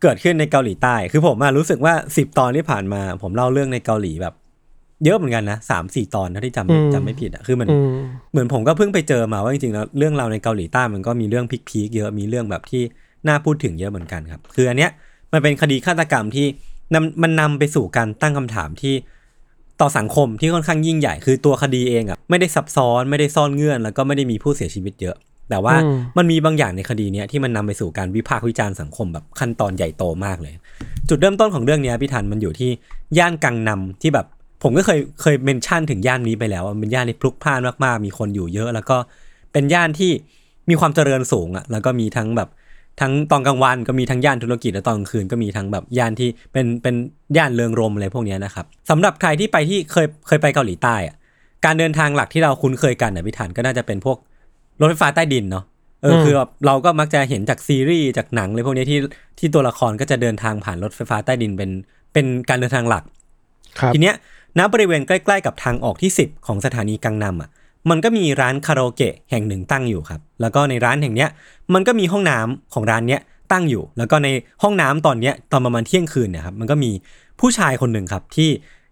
เกิดขึ้นในเกาหลีใต้ คือผมอะรู้สึกว่าสิบตอนที่ผ่านมา ผมเล่าเรื่องในเกาหลีแบบ เยอะเหมือนกันนะสามสี่ตอนนะที่จำจำไม่ผิดอะคือมันอืมเหมือนผมก็เพิ่งไปเจอมาว่าจริงๆแล้วเรื่องราวในเกาหลีใต้มันก็มีเรื่องพีคๆเยอะมีเรื่องแบบที่น่าพูดถึงเยอะเหมือนกันครับ คืออันเนี้ยมันเป็นคดีฆาตกรรมที่นำมันนำไปสู่การตั้งคำถามที่ต่อสังคมที่ค่อนข้างยิ่งใหญ่ คือตัวคดีเองอะไม่ได้ซับซ้อนไม่ได้ซ่อนเงื่อน แล้วก็ไม่ได้มีผู้เสียชีวิตเยอะ แต่ว่าอืมมันมีบางอย่างในคดีเนี้ยที่มันนำไปสู่การวิพากษ์วิจารณ์สังคมแบบขั้นตอนใหญ่โตมากเลย จุดเริ่มต้นของเรื่องเนี้ยพี่ทันมันอยู่ที่ย่านกังนำที่แบบผมก็เคยเคยเมนชั่นถึงย่านนี้ไปแล้วว่ามันเป็นย่านที่พลุกพล่านมากๆ มีคนอยู่เยอะ แล้วก็เป็นย่านที่มีความเจริญสูงอะแล้วก็มีทั้งแบบทั้งตอนกลางวันก็มีทั้งย่านธุรกิจและตอนกลางคืนก็มีทั้งแบบย่านที่เป็นเป็นย่านเริงรมอะไรพวกเนี้ยนะครับสำหรับใครที่ไปที่เคยเคยไปเกาหลีใต้อะการเดินทางหลักที่เราคุ้นเคยกันอะพี่ทันก็น่าจะเป็นพวก รถไฟฟ้าใต้ดินเนาะเอออืมคือแบบเราก็มักจะเห็นจากซีรีส์จากหนังเลยพวกเนี้ยที่ที่ตัวละครก็จะเดินทางผ่านรถไฟฟ้าใต้ดินเป็นเป็นการเดินทางหลักครับทีเนี้ยณบริเวณใกล้ๆกับทางออกที่ 10 ของสถานีกังนำอะมันก็มีร้านคาราโอเกะแห่งหนึ่งตั้งอยู่ครับ แล้วก็ในร้านแห่งเนี้ยมันก็มีห้องน้ำของร้านเนี้ยตั้งอยู่ แล้วก็ในห้องน้ำตอนเนี้ยตอนประมาณเที่ยงคืนเนี่ยครับมันก็มีผู้ชายคนหนึ่งครับที่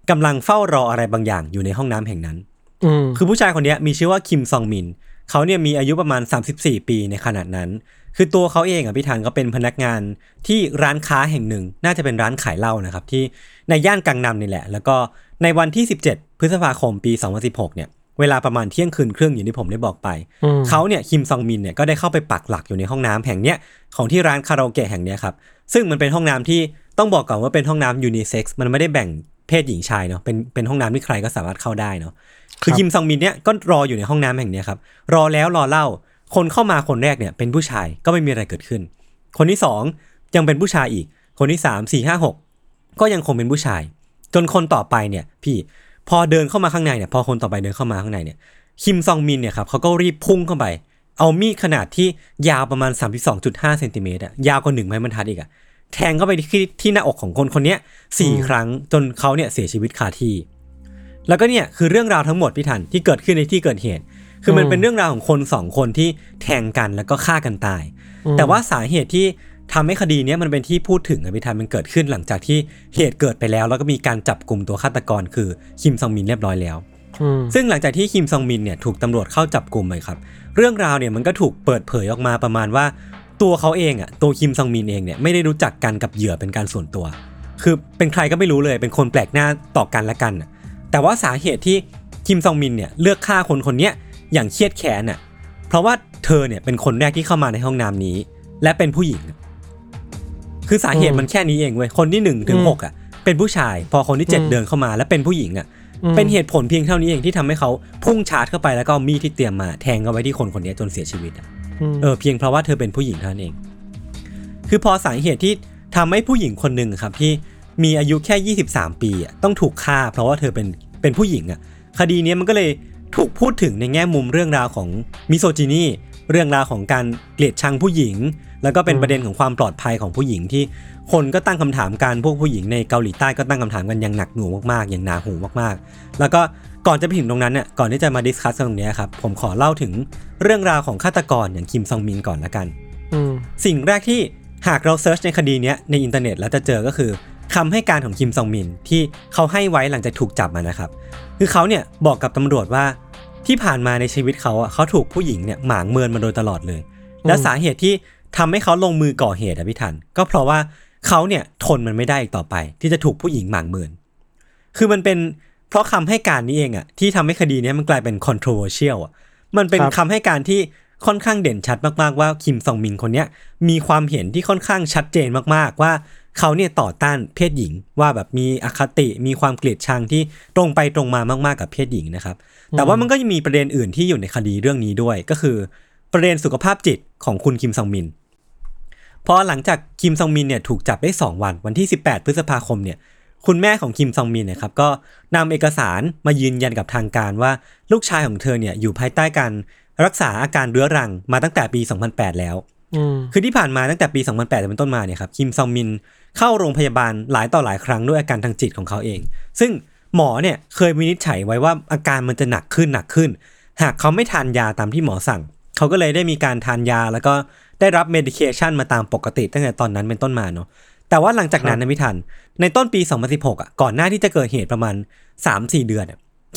กำลังเฝ้ารออะไรบางอย่างอยู่ในห้องน้ำแห่งนั้นอืมคือผู้ชายคนเนี้ยมีชื่อว่าคิมซองมิน เขาเนี่ยมีอายุประมาณ 34 ปีในขณะนั้น คือตัวเขาเองอะพี่ธันก็เป็นพนักงานที่ร้านค้าแห่งหนึ่ง น่าจะเป็นร้านขายเหล้านะครับที่ในย่านกังนำนี่แหละ แล้วก็ในวันที่ 17 พฤษภาคมปี 2016 เนี่ยเวลาประมาณเที่ยงคืนครึ่งอย่างที่ผมได้บอกไปอืมเขาเนี่ยคิมซองมินเนี่ยก็ได้เข้าไปปักหลักอยู่ในห้องน้ำแห่งเนี้ยของที่ร้านคาราโอเกะแห่งเนี้ยครับซึ่งมันเป็นห้องน้ำที่ต้องบอกก่อนว่าเป็นห้องน้ำยูนิเซ็กซ์มันไม่ได้แบ่งเพศหญิงชายเนาะเป็นเป็นห้องน้ำที่ใครก็สามารถเข้าได้เนาะ คือคิมซองมินเนี่ยก็รออยู่ในห้องน้ำแห่งเนี้ยครับ รอแล้วรอเล่า คนเข้ามาคนแรกเนี่ยเป็นผู้ชายก็ไม่มีอะไรเกิดขึ้น คนที่สองยังเป็นผู้ชายอีก คนที่สามสี่ห้าหกก็ยังคงเป็นผู้ชาย จนคนต่อไปเนี่ย พี่พอเดินเข้ามาข้างในเนี่ยพอคนต่อไปเดินเข้ามาข้างในเนี่ยคิมซองมินเนี่ยครับเขาก็รีบพุ่งเข้าไป เอามีดขนาดที่ยาวประมาณ 32.5เซนติเมตรอะยาวกว่าหนึ่งไม้บรรทัดอีกอะแทงเข้าไปที่ที่หน้าอกของคนคนเนี้ยสี่ครั้งจนเขาเนี่ยเสียชีวิตคาที่ แล้วก็เนี่ยคือเรื่องราวทั้งหมดพี่ทันที่เกิดขึ้นในที่เกิดเหตุ คือมันอืมเป็นเรื่องราวของคนสองคนที่แทงกันแล้วก็ฆ่ากันตายอืมแต่ว่าสาเหตุที่ทำให้คดีเนี้ยมันเป็นที่พูดถึงอะพี่ทันมันเกิดขึ้นหลังจากที่เหตุเกิดไปแล้ว แล้วก็มีการจับกลุ่มตัวฆาตกรคือคิมซองมินเรียบร้อยแล้วอืมซึ่งหลังจากที่คิมซองมินเนี่ยถูกตำรวจเข้าจับกลุ่มไปครับ เรื่องราวเนี่ยมันก็ถูกเปิดเผยออกมาประมาณว่า ตัวเขาเองอะตัวคิมซองมินเองเนี่ยไม่ได้รู้จักกันกับเหยื่อเป็นการส่วนตัว คือเป็นใครก็ไม่รู้เลยเป็นคนแปลกหน้าต่อกันละกันน่ะ แต่ว่าสาเหตุที่คิมซองมินเนี่ยเลือกฆ่าคนคนเนี้ยอย่างเครียดแค้นน่ะเพราะว่าเธอเนี่ยเป็นคนแรกที่เข้ามาในห้องน้ำนี้ และเป็นผู้หญิง คือสาเหตุมันแค่นี้เองเว้ยคนที่หนึ่งถึงหกอะเป็นผู้ชาย พอคนที่เจ็ดเดินเข้ามาและเป็นผู้หญิงอะเป็นเหตุผลเพียงเท่านี้เองที่ทำให้เขาพุ่งชาร์จเข้าไปแล้วก็เอามีดที่เตรียมมาแทงเข้าไปที่คนคนนี้จนเสียชีวิตอะมเออเพียงเพราะว่าเธอเป็นผู้หญิงเท่านั้นเอง คือพอสาเหตุที่ทำให้ผู้หญิงคนหนึ่งครับที่ มีอายุแค่ 23 ปีอะต้องถูกฆ่า เพราะว่าเธอเป็นเป็นผู้หญิงอะคดีเนี้ยมันก็เลยถูกพูดถึงในแง่มุมเรื่องราวของ misogyny เรื่องราวของการเกลียดชังผู้หญิง แล้วก็เป็นประเด็นของความปลอดภัยของผู้หญิงที่คนก็ตั้งคำถามกันพวกผู้หญิงในเกาหลีใต้ก็ตั้งคำถามกันอย่างหนักหน่วงมากๆ อย่างหนาหูมากๆ แล้วก็ก่อนจะไปถึงตรงนั้นเนี่ยก่อนที่จะมา discuss ตรงเนี้ยครับผมขอเล่าถึงเรื่องราวของฆาตกรอย่างคิมซองมินก่อนละกันอืมสิ่งแรกที่หากเรา search ในคดีเนี้ยในอินเทอร์เน็ตแล้วจะเจอก็คือ คำให้การของคิมซองมินที่เขาให้ไว้หลังจากถูกจับมานะครับ คือเขาเนี่ยบอกกับตำรวจว่าที่ผ่านมาในชีวิตเขาอะเขาถูกผู้หญิงเนี่ยหมางเมินมาโดยตลอดเลย และสาเหตุที่ทำให้เขาลงมือก่อเหตุอะพี่ทัน ก็เพราะว่าเขาเนี่ยทนมันไม่ได้อีกต่อไป ที่จะถูกผู้หญิงหมางเมิน คือมันเป็นเพราะคำให้การนี้เองอะที่ทำให้คดีเนี้ยมันกลายเป็น controversial อะมันเป็นครับคำให้การที่ค่อนข้างเด่นชัดมากๆว่าคิมซองมินคนเนี้ยมีความเห็นที่ค่อนข้างชัดเจนมากๆว่า เขาเนี่ยต่อต้านเพศหญิงว่าแบบมีอคติมีความเกลียดชังที่ตรงไปตรงมามาก ๆกับเพศหญิงนะครับ แต่ว่ามันก็ยังมีประเด็นอื่นที่อยู่ในคดีเรื่องนี้ด้วย ก็คือ ประเด็นสุขภาพจิตของคุณคิมซองมินพอหลังจากคิมซองมินเนี่ยถูกจับได้ 2 วันวันที่ 18 พฤษภาคมเนี่ยคุณแม่ของคิมซองมินเนี่ยครับก็นำเอกสารมายืนยันกับทางการว่าลูกชายของเธอเนี่ยอยู่ภายใต้การรักษาอาการเรื้อรังมาตั้งแต่ปี 2008 แล้วอืม คือที่ผ่านมาตั้งแต่ปี 2008เป็นต้นมาเนี่ยครับคิมซองมินเข้าโรงพยาบาลหลายต่อหลายครั้งด้วยอาการทางจิตของเขาเอง ซึ่งหมอเนี่ยเคยวินิจฉัยไว้ว่าอาการมันจะหนักขึ้นหนักขึ้น หากเขาไม่ทานยาตามที่หมอสั่ง เขาก็เลยได้มีการทานยาแล้วก็ได้รับเมดิเคชันมาตามปกติตั้งแต่ตอนนั้นเป็นต้นมาเนาะแต่ว่าหลังจากนั้นนะพี่ทัน ในต้นปี 2016 อะก่อนหน้าที่จะเกิดเหตุประมาณ 3-4 เดือน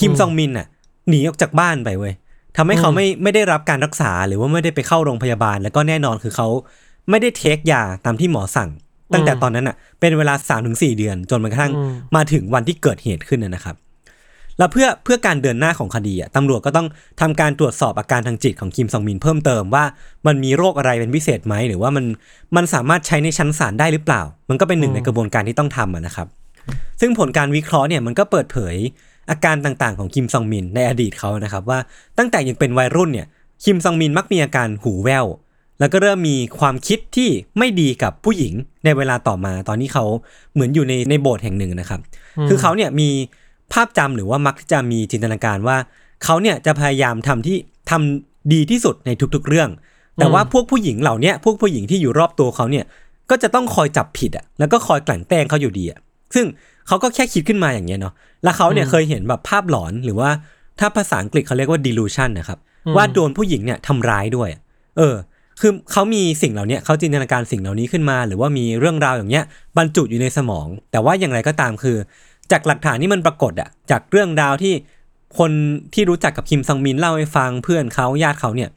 คิมซองมินอะหนีออกจากบ้านไปเว้ย ทำให้เขาไม่ไม่ได้รับการรักษาหรือว่าไม่ได้ไปเข้าโรงพยาบาล แล้วก็แน่นอนคือเขาไม่ได้เทคยาตามที่หมอสั่ง ตั้งแต่ตอนนั้นอะ เป็นเวลา3-4เดือนจนมันกระทั่งอืมมาถึงวันที่เกิดเหตุขึ้นนะนะครับ แล้วเพื่อเพื่อการเดินหน้าของคดีอะตำรวจก็ต้องทำการตรวจสอบอาการทางจิตของคิมซองมินเพิ่มเติมว่ามันมีโรคอะไรเป็นพิเศษไหมหรือว่ามันมันสามารถใช้ในชั้นศาลได้หรือเปล่า มันก็เป็นหนึ่งในกระบวนการที่ต้องทำอะนะครับ ซึ่งผลการวิเคราะห์เนี่ยมันก็เปิดเผย อาการต่างๆของคิมซองมินในอดีตเขานะครับว่าตั้งแต่ยังเป็นวัยรุ่นเนี่ยคิมซองมินมักมีอาการหูแว่วแล้วก็เริ่มมีความคิดที่ไม่ดีกับผู้หญิงในเวลาต่อมาตอนนี้เขาเหมือนอยู่ในในโบสถ์แห่งหนึ่งนะครับ คือเขาเนี่ยมีภาพจำหรือว่ามักจะมีจินตนาการว่าเขาเนี่ยจะพยายามทำที่ทำดีที่สุดในทุกๆเรื่อง แต่ว่าพวกผู้หญิงเหล่าเนี้ยพวกผู้หญิงที่อยู่รอบตัวเขาเนี่ยก็จะต้องคอยจับผิดอะแล้วก็คอยกลั่นแกล้งเขาอยู่ดีอะซึ่ง เขาก็แค่คิดขึ้นมาอย่างเงี้ยเนาะแล้วเขาเนี่ยเคยเห็นแบบภาพหลอนหรือว่าถ้าภาษาอังกฤษเขาเรียกว่า delusion นะครับว่าโดนผู้หญิงเนี่ยทำร้ายด้วย เออ คือเขามีสิ่งเหล่านี้เขาจินตนาการสิ่งเหล่านี้ขึ้นมา หรือว่ามีเรื่องราวอย่างเงี้ย บรรจุอยู่ในสมอง แต่ว่าอย่างไรก็ตามคือ จากหลักฐานที่มันปรากฏอะจากเรื่องราวที่คนที่รู้จักกับคิมซองมินเล่าให้ฟังเพื่อนเขาญาติเขาเนี่ย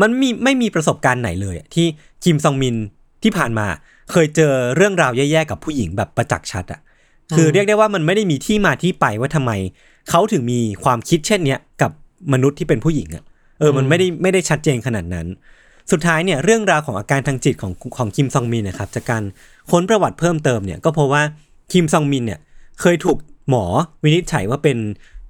มันมีไม่มีประสบการณ์ไหนเลยอะที่คิมซองมินที่ผ่านมา เคยเจอเรื่องราวแย่ๆกับผู้หญิงแบบประจักษ์ชัดอะ คือเรียกได้ว่ามันไม่ได้มีที่มาที่ไปว่าทำไมเขาถึงมีความคิดเช่นเนี้ยกับมนุษย์ที่เป็นผู้หญิงอะเออมันไม่ได้ไม่ได้ชัดเจนขนาดนั้น สุดท้ายเนี่ยเรื่องราวของอาการทางจิตของของคิมซองมินนะครับจากการค้นประวัติเพิ่มเติมเนี่ยก็เพราะว่าคิมซองมินเนี่ยเคยถูกหมอวินิจฉัยว่าเป็น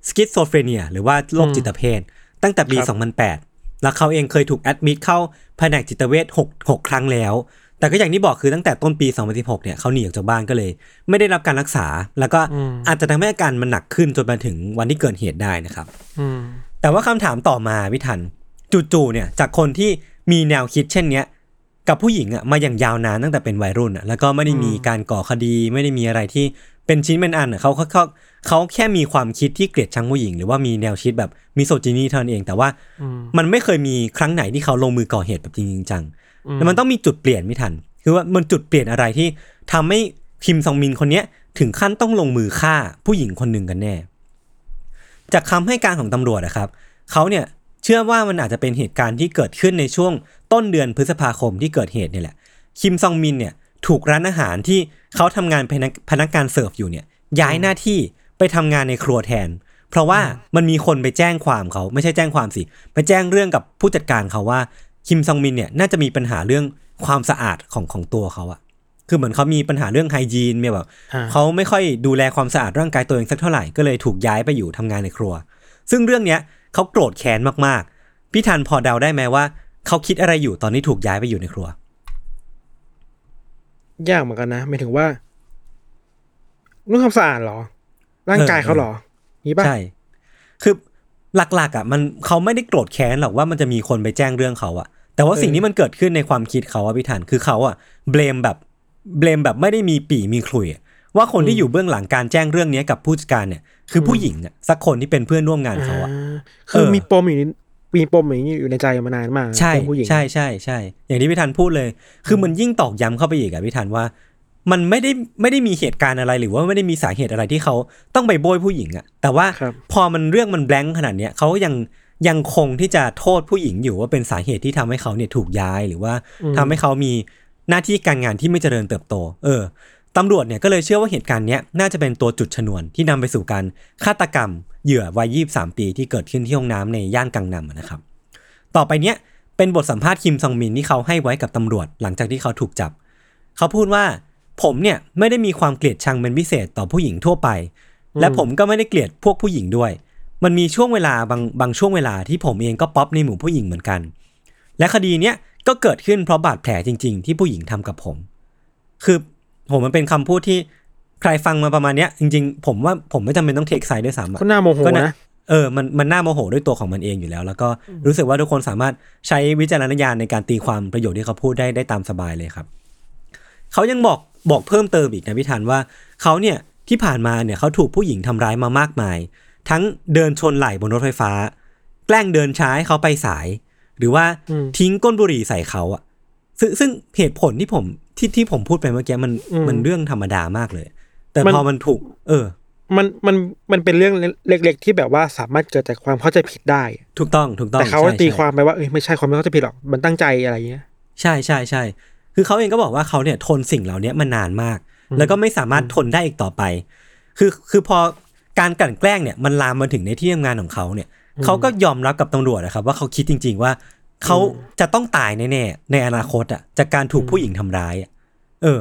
schizophrenia หรือว่าโรคจิตเภท ตั้งแต่ปีครับ2008 แล้วเขาเองเคยถูก admit เข้าแผนกจิตเวช6 6 ครั้งแล้ว แต่ก็อย่างที่บอกคือตั้งแต่ต้นปี 2016 เนี่ยเขาหนีออกจากบ้านก็เลย ไม่ได้รับการรักษา แล้วก็อาจจะทำให้อาการมันหนักขึ้นจนมาถึงวันที่เกิดเหตุได้นะครับอืมแต่ว่าคำถามต่อมาพี่ทันจู่ๆเนี่ย จากคนที่มีแนวคิดเช่นเนี้ยกับผู้หญิงอะมาอย่างยาวนานตั้งแต่เป็นวัยรุ่นอะแล้วก็ไม่ได้มีการก่อคดีไม่ได้มีอะไรที่เป็นชิ้นเป็นอันอะเขาเขาเขาเขาแค่มีความคิดที่เกลียดชังผู้หญิง หรือว่ามีแนวคิดแบบ misogyny เท่านั้นเอง แต่ว่ามันไม่เคยมีครั้งไหนที่เขาลงมือก่อเหตุแบบจริงๆจัง แล้วมันต้องมีจุดเปลี่ยนไม่ทัน คือว่ามันจุดเปลี่ยนอะไรที่ทำให้คิมซองมินคนเนี้ยถึงขั้นต้องลงมือฆ่าผู้หญิงคนหนึ่งกันแน่ จากคำให้การของตำรวจนะครับเขาเนี่ยเชื่อว่ามันอาจจะเป็นเหตุการณ์ที่เกิดขึ้นในช่วงต้นเดือนพฤษภาคมที่เกิดเหตุเนี่ยแหละ คิมซองมินเนี่ยถูกร้านอาหารที่เขาทำงานพนักพนักงานเสิร์ฟอยู่เนี่ยย้ายหน้าที่ไปทำงานในครัวแทน เพราะว่ามันมีคนไปแจ้งความเขาไม่ใช่แจ้งความสิ ไปแจ้งเรื่องกับผู้จัดการเขาว่า คิมซองมินเนี่ยน่าจะมีปัญหาเรื่องความสะอาดของของตัวเขาอะคือเหมือนเขามีปัญหาเรื่องไฮจีนเนี่ยแบบอ่าเขาไม่ค่อยดูแลความสะอาดร่างกายตัวเองสักเท่าไหร่ก็เลยถูกย้ายไปอยู่ทำงานในครัว ซึ่งเรื่องเนี้ยเขาโกรธแค้นมากๆพี่ทันพอเดาได้ไหมว่าเขาคิดอะไรอยู่ตอนที่ถูกย้ายไปอยู่ในครัว ยากเหมือนกันนะหมายถึงว่าเรื่องความสะอาดเหรอ ร่างกายเขาเหรอนี่ป่ะใช่ คือ หลักๆอะมันเขาไม่ได้โกรธแค้นหรอกว่ามันจะมีคนไปแจ้งเรื่องเขาอะ แต่ว่าสิ่งที่มันเกิดขึ้นในความคิดเขาอะพี่ทันคือเขาอะเบลมแบบเบลมแบบไม่ได้มีปีมีขลุ่ยอะว่าคนที่อยู่เบื้องหลังการแจ้งเรื่องเนี้ยกับผู้จัดการเนี่ย คือผู้หญิงอะสักคนที่เป็นเพื่อนร่วมงานเขาอะอ่าคือเออมีปมอยู่ในมีปมอย่างนี้อยู่ในใจมานานมากใช่เรื่องผู้หญิงใช่ใช่ใช่อย่างที่พี่ธันพูดเลย คือมันยิ่งตอกย้ำเข้าไปอีกอะพี่ธันว่า มันไม่ได้ไม่ได้มีเหตุการณ์อะไรหรือว่าไม่ได้มีสาเหตุอะไรที่เขาต้องไปโบยผู้หญิงอะแต่ว่าครับพอมันเรื่องมันแบงค์ขนาดเนี้ยเขาก็ยังยังคงที่จะโทษผู้หญิงอยู่ว่าเป็นสาเหตุที่ทำให้เขาเนี่ยถูกย้ายหรือว่าทำให้เขามีหน้าที่การงานที่ไม่เจริญเติบโต เออตำรวจเนี่ยก็เลยเชื่อว่าเหตุการณ์เนี้ยน่าจะเป็นตัวจุดชนวนที่นำไปสู่การฆาตกรรมเหยื่อวัย23ปีที่เกิดขึ้นที่ห้องน้ำในย่านกังนำอะนะครับ ต่อไปเนี้ยเป็นบทสัมภาษณ์คิมซองมินที่เขาให้ไว้กับตำรวจหลังจากที่เขาถูกจับ เขาพูดว่า ผมเนี่ยไม่ได้มีความเกลียดชังเป็นพิเศษต่อผู้หญิงทั่วไป และผมก็ไม่ได้เกลียดพวกผู้หญิงด้วย มันมีช่วงเวลาบางบางช่วงเวลาที่ผมเองก็ป๊อปในหมู่ผู้หญิงเหมือนกัน และคดีเนี้ยก็เกิดขึ้นเพราะบาดแผลจริง ๆ ที่ผู้หญิงทำกับผม คือผมมันเป็นคำพูดที่ใครฟังมาประมาณเนี้ยจริงๆ ผมว่าผมไม่จำเป็นต้องเทคไซด์ด้วยซ้ำอะก็น่าโมโหก็นะเออมันมันน่าโมโหด้วยตัวของมันเองอยู่แล้ว แล้วก็รู้สึกว่าทุกคนสามารถใช้วิจารณญาณในการตีความประโยชน์ที่เขาพูดได้ได้ตามสบายเลยครับ เขายังบอก บอกเพิ่มเติมอีกนะพี่ธันว่าเขาเนี่ยที่ผ่านมาเนี่ยเขาถูกผู้หญิงทำร้ายมามากมาย ทั้งเดินชนไหล่บนรถไฟฟ้า แกล้งเดินช้าให้เขาไปสาย หรือว่าอืมทิ้งก้นบุหรี่ใส่เขาอะซึ่งซึ่งเหตุผลที่ผมที่ที่ผมพูดไปเมื่อกี้มันอืมมันเรื่องธรรมดามากเลย แต่มันพอมันถูก เออ มันมันมันเป็นเรื่องเล็ก ๆ ที่แบบว่าสามารถเกิดจากความเข้าใจผิดได้ ถูกต้องถูกต้องแต่เขาใช่ตีใช่ความไปว่าเอ้ยไม่ใช่ความไม่เข้าใจผิดหรอกมันตั้งใจอะไรเงี้ยใช่ใช่ใช่ คือเขาเองก็บอกว่าเขาเนี่ยทนสิ่งเหล่านี้มานานมาก แล้วก็ไม่สามารถทนได้อีกต่อไป คือคือพอการกลั่นแกล้งเนี่ยมันลามมาถึงในที่ทำงานของเขาเนี่ยเขาก็ยอมรับกับตำรวจนะครับ ว่าเขาคิดจริง ๆ ว่าเขาจะต้องตายแน่ๆในอนาคตอะจากการถูกผู้หญิงทำร้ายอะเออ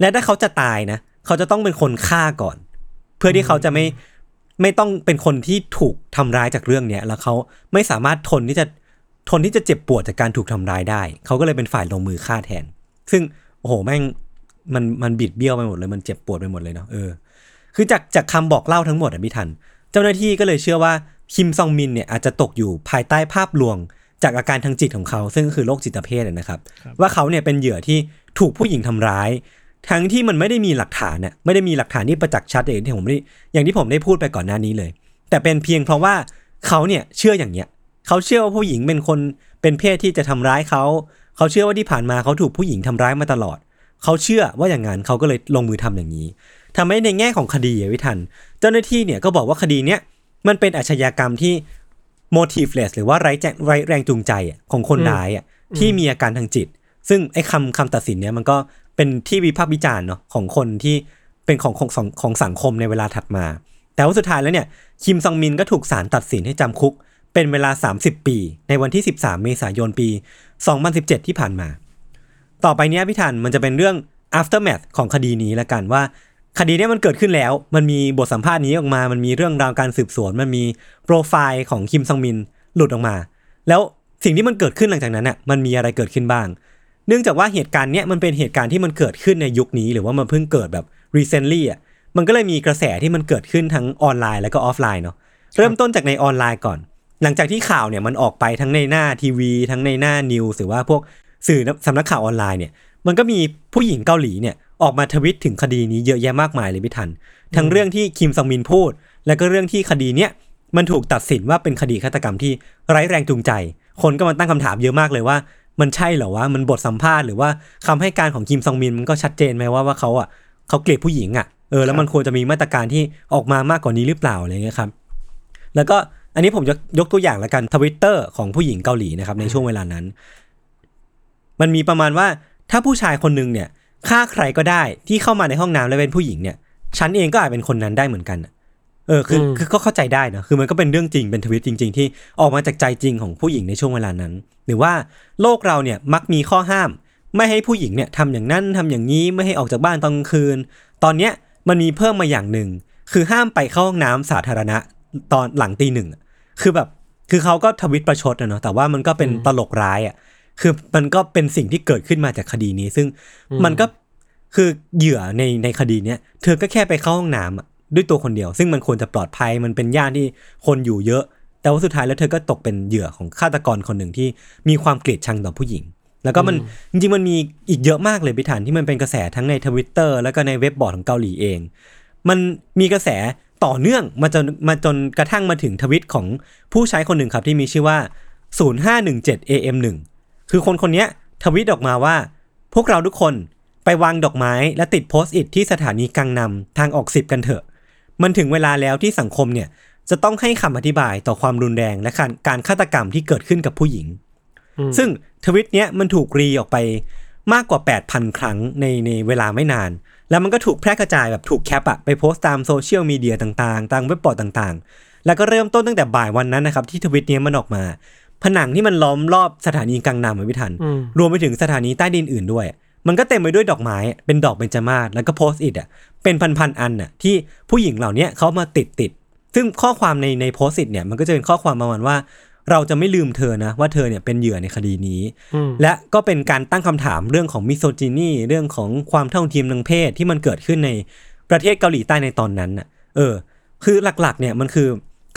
และถ้าเขาจะตายนะเขาจะต้องเป็นคนฆ่าก่อน เพื่อที่เขาจะไม่ไม่ต้องเป็นคนที่ถูกทำร้ายจากเรื่องเนี้ยแล้วเขาไม่สามารถทนที่จะทนที่จะเจ็บปวดจากการถูกทำร้ายได้ เขาก็เลยเป็นฝ่ายลงมือฆ่าแทน ซึ่งโอ้โหแม่งมันมันบิดเบี้ยวไปหมดเลยมันเจ็บปวดไปหมดเลยเนาะเออคือจากจากคำบอกเล่าทั้งหมดอะพี่ทัน เจ้าหน้าที่ก็เลยเชื่อว่าคิมซองมินเนี่ยอาจจะตกอยู่ภายใต้ภาพลวงจากอาการทางจิตของเขา ซึ่งก็คือโรคจิตเภทอะนะครับ ว่าเขาเนี่ยเป็นเหยื่อที่ถูกผู้หญิงทำร้าย ทั้งที่มันไม่ได้มีหลักฐานเนี่ยไม่ได้มีหลักฐานที่ประจักษ์ชัดอย่างที่ผมได้อย่างที่ผมได้พูดไปก่อนหน้านี้เลย แต่เป็นเพียงเพราะว่าเขาเนี่ยเชื่ออย่างเนี้ยเขาเชื่อว่าผู้หญิงเป็นคนเป็นเพศที่จะทำร้ายเขา เขาเชื่อว่าที่ผ่านมาเขาถูกผู้หญิงทำร้ายมาตลอด เขาเชื่อว่าอย่างนั้นเขาก็เลยลงมือทำอย่างนี้ทำให้ในแง่ของคดีอะวิทัน เจ้าหน้าที่เนี่ยก็บอกว่าคดีเนี้ยมันเป็นอาชญากรรมที่ motiveless หรือว่าไร้แจไร้แรงจูงใจอะของคนร้ายอะที่มีอาการทางจิต ซึ่งไอ้คำคำตัดสินเนี้ยมันก็เป็นที่วิพากษ์วิจารณ์เนาะของคนที่เป็นของของของของสังคมในเวลาถัดมา แต่ว่าสุดท้ายแล้วเนี่ยคิมซองมินก็ถูกศาลตัดสินให้จำคุก เป็นเวลา 30 ปี ในวันที่ 13 เมษายนปี 2017 ที่ผ่านมา ต่อไปนี้พี่ทันมันจะเป็นเรื่อง aftermath ของคดีนี้ละกันว่า คดีนี้มันเกิดขึ้นแล้ว มันมีบทสัมภาษณ์นี้ออกมา มันมีเรื่องราวการสืบสวน มันมีโปรไฟล์ของคิมซองมินหลุดออกมา แล้วสิ่งที่มันเกิดขึ้นหลังจากนั้นน่ะมันมีอะไรเกิดขึ้นบ้าง เนื่องจากว่าเหตุการณ์เนี้ยมันเป็นเหตุการณ์ที่มันเกิดขึ้นในยุคนี้ หรือว่ามันเพิ่งเกิดแบบ recently อะมันก็เลยมีกระแสที่มันเกิดขึ้นทั้งออนไลน์แล้วก็ออฟไลน์เนาะเริ่มต้นจากในออนไลน์ก่อน หลังจากที่ข่าวเนี่ยมันออกไปทั้งในหน้าทีวี ทั้งในหน้า news หรือว่าพวกสื่อสำนักข่าวออนไลน์เนี่ยมันก็มีผู้หญิงเกาหลีเนี่ยออกมาทวิตถึงคดีนี้เยอะแยะมากมายเลยพี่ทัน ทั้งเรื่องที่คิมซองมินพูด แล้วก็เรื่องที่คดีเนี้ยมันถูกตัดสินว่าเป็นคดีฆาตกรรมที่ไร้แรงจูงใจ คนก็มาตั้งคำถามเยอะมากเลยว่า มันใช่เหรอว่ามันบทสัมภาษณ์หรือว่าคำให้การของคิมซองมินมันก็ชัดเจนไหมว่าว่าเขาอะเขาเกลียดผู้หญิงอะเออแล้วมันควรจะมีมาตรการที่ออกมามากกว่านี้หรือเปล่าอะไรเงี้ยครับ แล้วก็ อันนี้ผมจะยกตัวอย่างละกันทวิตเตอร์ของผู้หญิงเกาหลีนะครับในช่วงเวลานั้น มันมีประมาณว่าถ้าผู้ชายคนหนึงเนี่ยฆ่าใครก็ได้ที่เข้ามาในห้องน้ำแล้วเป็นผู้หญิงเนี่ยฉันเองก็อาจเป็นคนนั้นได้เหมือนกันอะเออคืออืมคือก็เข้าใจได้นะคือมันก็เป็นเรื่องจริงเป็นทวิตจริง ๆ ที่ออกมาจากใจจริงของผู้หญิงในช่วงเวลานั้น หรือว่าโลกเราเนี่ยมักมีข้อห้าม ไม่ให้ผู้หญิงเนี่ยทำอย่างนั้นทำอย่างนี้ไม่ให้ออกจากบ้านตอนกลางคืน ตอนเนี้ยมันมีเพิ่มมาอย่างหนึ่งคือห้ามไปเข้าห้องน้ำสาธารณะตอนหลังตีหนึ่งอะ คือแบบคือเขาก็ทวิตประชดนะเนาะแต่ว่ามันก็เป็นตลกร้ายอะคือมันก็เป็นสิ่งที่เกิดขึ้นมาจากคดีนี้ ซึ่งมันก็คือเหยื่อในในคดีเนี้ยเธอก็แค่ไปเข้าห้องน้ำอะด้วยตัวคนเดียว ซึ่งมันควรจะปลอดภัยมันเป็นย่านที่คนอยู่เยอะ แต่ว่าสุดท้ายแล้วเธอก็ตกเป็นเหยื่อของฆาตกรคนหนึ่งที่มีความเกลียดชังต่อผู้หญิง แล้วก็มันจริงๆมันมีอีกเยอะมากเลยพิธานที่มันเป็นกระแสทั้งในทวิตเตอร์แล้วก็ในเว็บบอร์ดของเกาหลีเอง มันมีกระแส ต่อเนื่องมาจนมาจนกระทั่งมาถึงทวิตของผู้ใช้คนหนึ่งครับที่มีชื่อว่า 0517 AM1 คือคนคนเนี้ยทวิตออกมาว่า พวกเราทุกคนไปวางดอกไม้และติดโพสต์อิทที่สถานีกังนำทางออกสิบกันเถอะ มันถึงเวลาแล้วที่สังคมเนี่ยจะต้องให้คำอธิบายต่อความรุนแรงและการการฆาตกรรมที่เกิดขึ้นกับผู้หญิง ซึ่งทวิตเนี้ยมันถูกรีออกไปมากกว่า 8,000 ครั้งในในเวลาไม่นาน แล้วมันก็ถูกแพร่กระจายแบบถูกแคปอะไปโพสต์ตามโซเชียลมีเดียต่างๆ ตามเว็บบอร์ดต่างๆ แล้วก็เริ่มต้นตั้งแต่บ่ายวันนั้นนะครับที่ทวิตเนี้ยมันออกมา ผนังที่มันล้อมรอบสถานีกังนำอะพี่ทันอืมรวมไปถึงสถานีใต้ดินอื่นด้วย มันก็เต็มไปด้วยดอกไม้ เป็นดอกเบญจมาศแล้วก็ Post-it อะ เป็นพันๆอันน่ะที่ผู้หญิงเหล่าเนี้ยเขามาติดติดซึ่งข้อความในใน Post-it เนี่ยมันก็จะเป็นข้อความประมาณว่า เราจะไม่ลืมเธอนะ ว่าเธอเนี่ยเป็นเหยื่อในคดีนี้อืมและก็เป็นการตั้งคำถามเรื่องของ misogyny เรื่องของความเท่าเทียมทางเพศที่มันเกิดขึ้นในประเทศเกาหลีใต้ในตอนนั้นน่ะ เออ คือหลักๆ เนี่ยมันคือ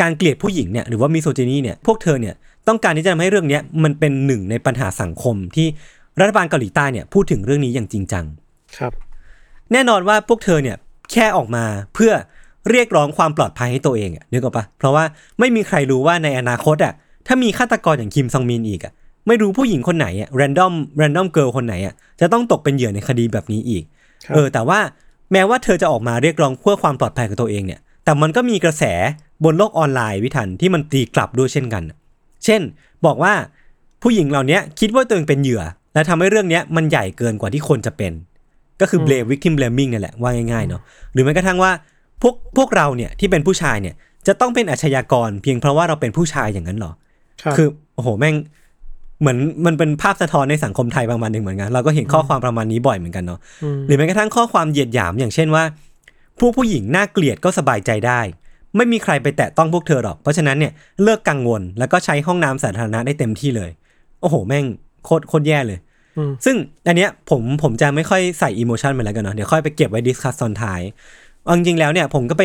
การเกลียดผู้หญิงเนี่ยหรือว่ามิโซจินีเนี่ยพวกเธอเนี่ยต้องการที่จะทำให้เรื่องเนี้ยมันเป็นหนึ่งในปัญหาสังคมที่รัฐบาลเกาหลีใต้เนี่ยพูดถึงเรื่องนี้อย่างจริงจัง ครับ แน่นอนว่าพวกเธอเนี่ยแค่ออกมาเพื่อเรียกร้องความปลอดภัยให้ตัวเองอะนึกออกปะเพราะว่าไม่มีใครรู้ว่าในอนาคตอะ ถ้ามีฆาตกรอย่างคิมซองมินอีกอะไม่รู้ผู้หญิงคนไหนอะ random random girl คนไหนอะจะต้องตกเป็นเหยื่อในคดีแบบนี้อีกครับเออ แต่ว่าแม้ว่าเธอจะออกมาเรียกร้องเพื่อความปลอดภัยของตัวเองเนี่ย แต่มันก็มีกระแสบนโลกออนไลน์วิทันที่มันตีกลับด้วยเช่นกัน เช่น บอกว่าผู้หญิงเหล่านี้คิดว่าตัวเองเป็นเหยื่อ และทำให้เรื่องเนี้ยมันใหญ่เกินกว่าที่ควรจะเป็น ก็คือ blame victim blaming นี่แหละว่าง่ายๆเนาะหรือแม้กระทั่งว่าพวกพวกเราเนี่ยที่เป็นผู้ชายเนี่ยจะต้องเป็นอาชญากรเพียงเพราะว่าเราเป็นผู้ชายอย่างนั้นเหรอ ครับคือโอ้โหแม่งเหมือนมันเป็นภาพสะท้อนในสังคมไทยประมาณหนึ่งเหมือนกัน เราก็เห็นข้อความประมาณนี้บ่อยเหมือนกันเนาะมหรือแม้กระทั่งข้อความเหยียดหยามอย่างเช่นว่า ผู้ผู้หญิงน่าเกลียดก็สบายใจได้ ไม่มีใครไปแตะต้องพวกเธอหรอก เพราะฉะนั้นเนี่ยเลิกกังวลแล้วก็ใช้ห้องน้ำสาธารณะได้เต็มที่เลย โอ้โห แม่งโคตรโคตรแย่เลยอืมซึ่งอันเนี้ยผมผมจะไม่ค่อยใส่ emotion ไปแล้วกันเนาะเดี๋ยวค่อยไปเก็บไว้ discuss ตอนท้ายเอาจริงๆแล้วเนี่ยผมก็ไป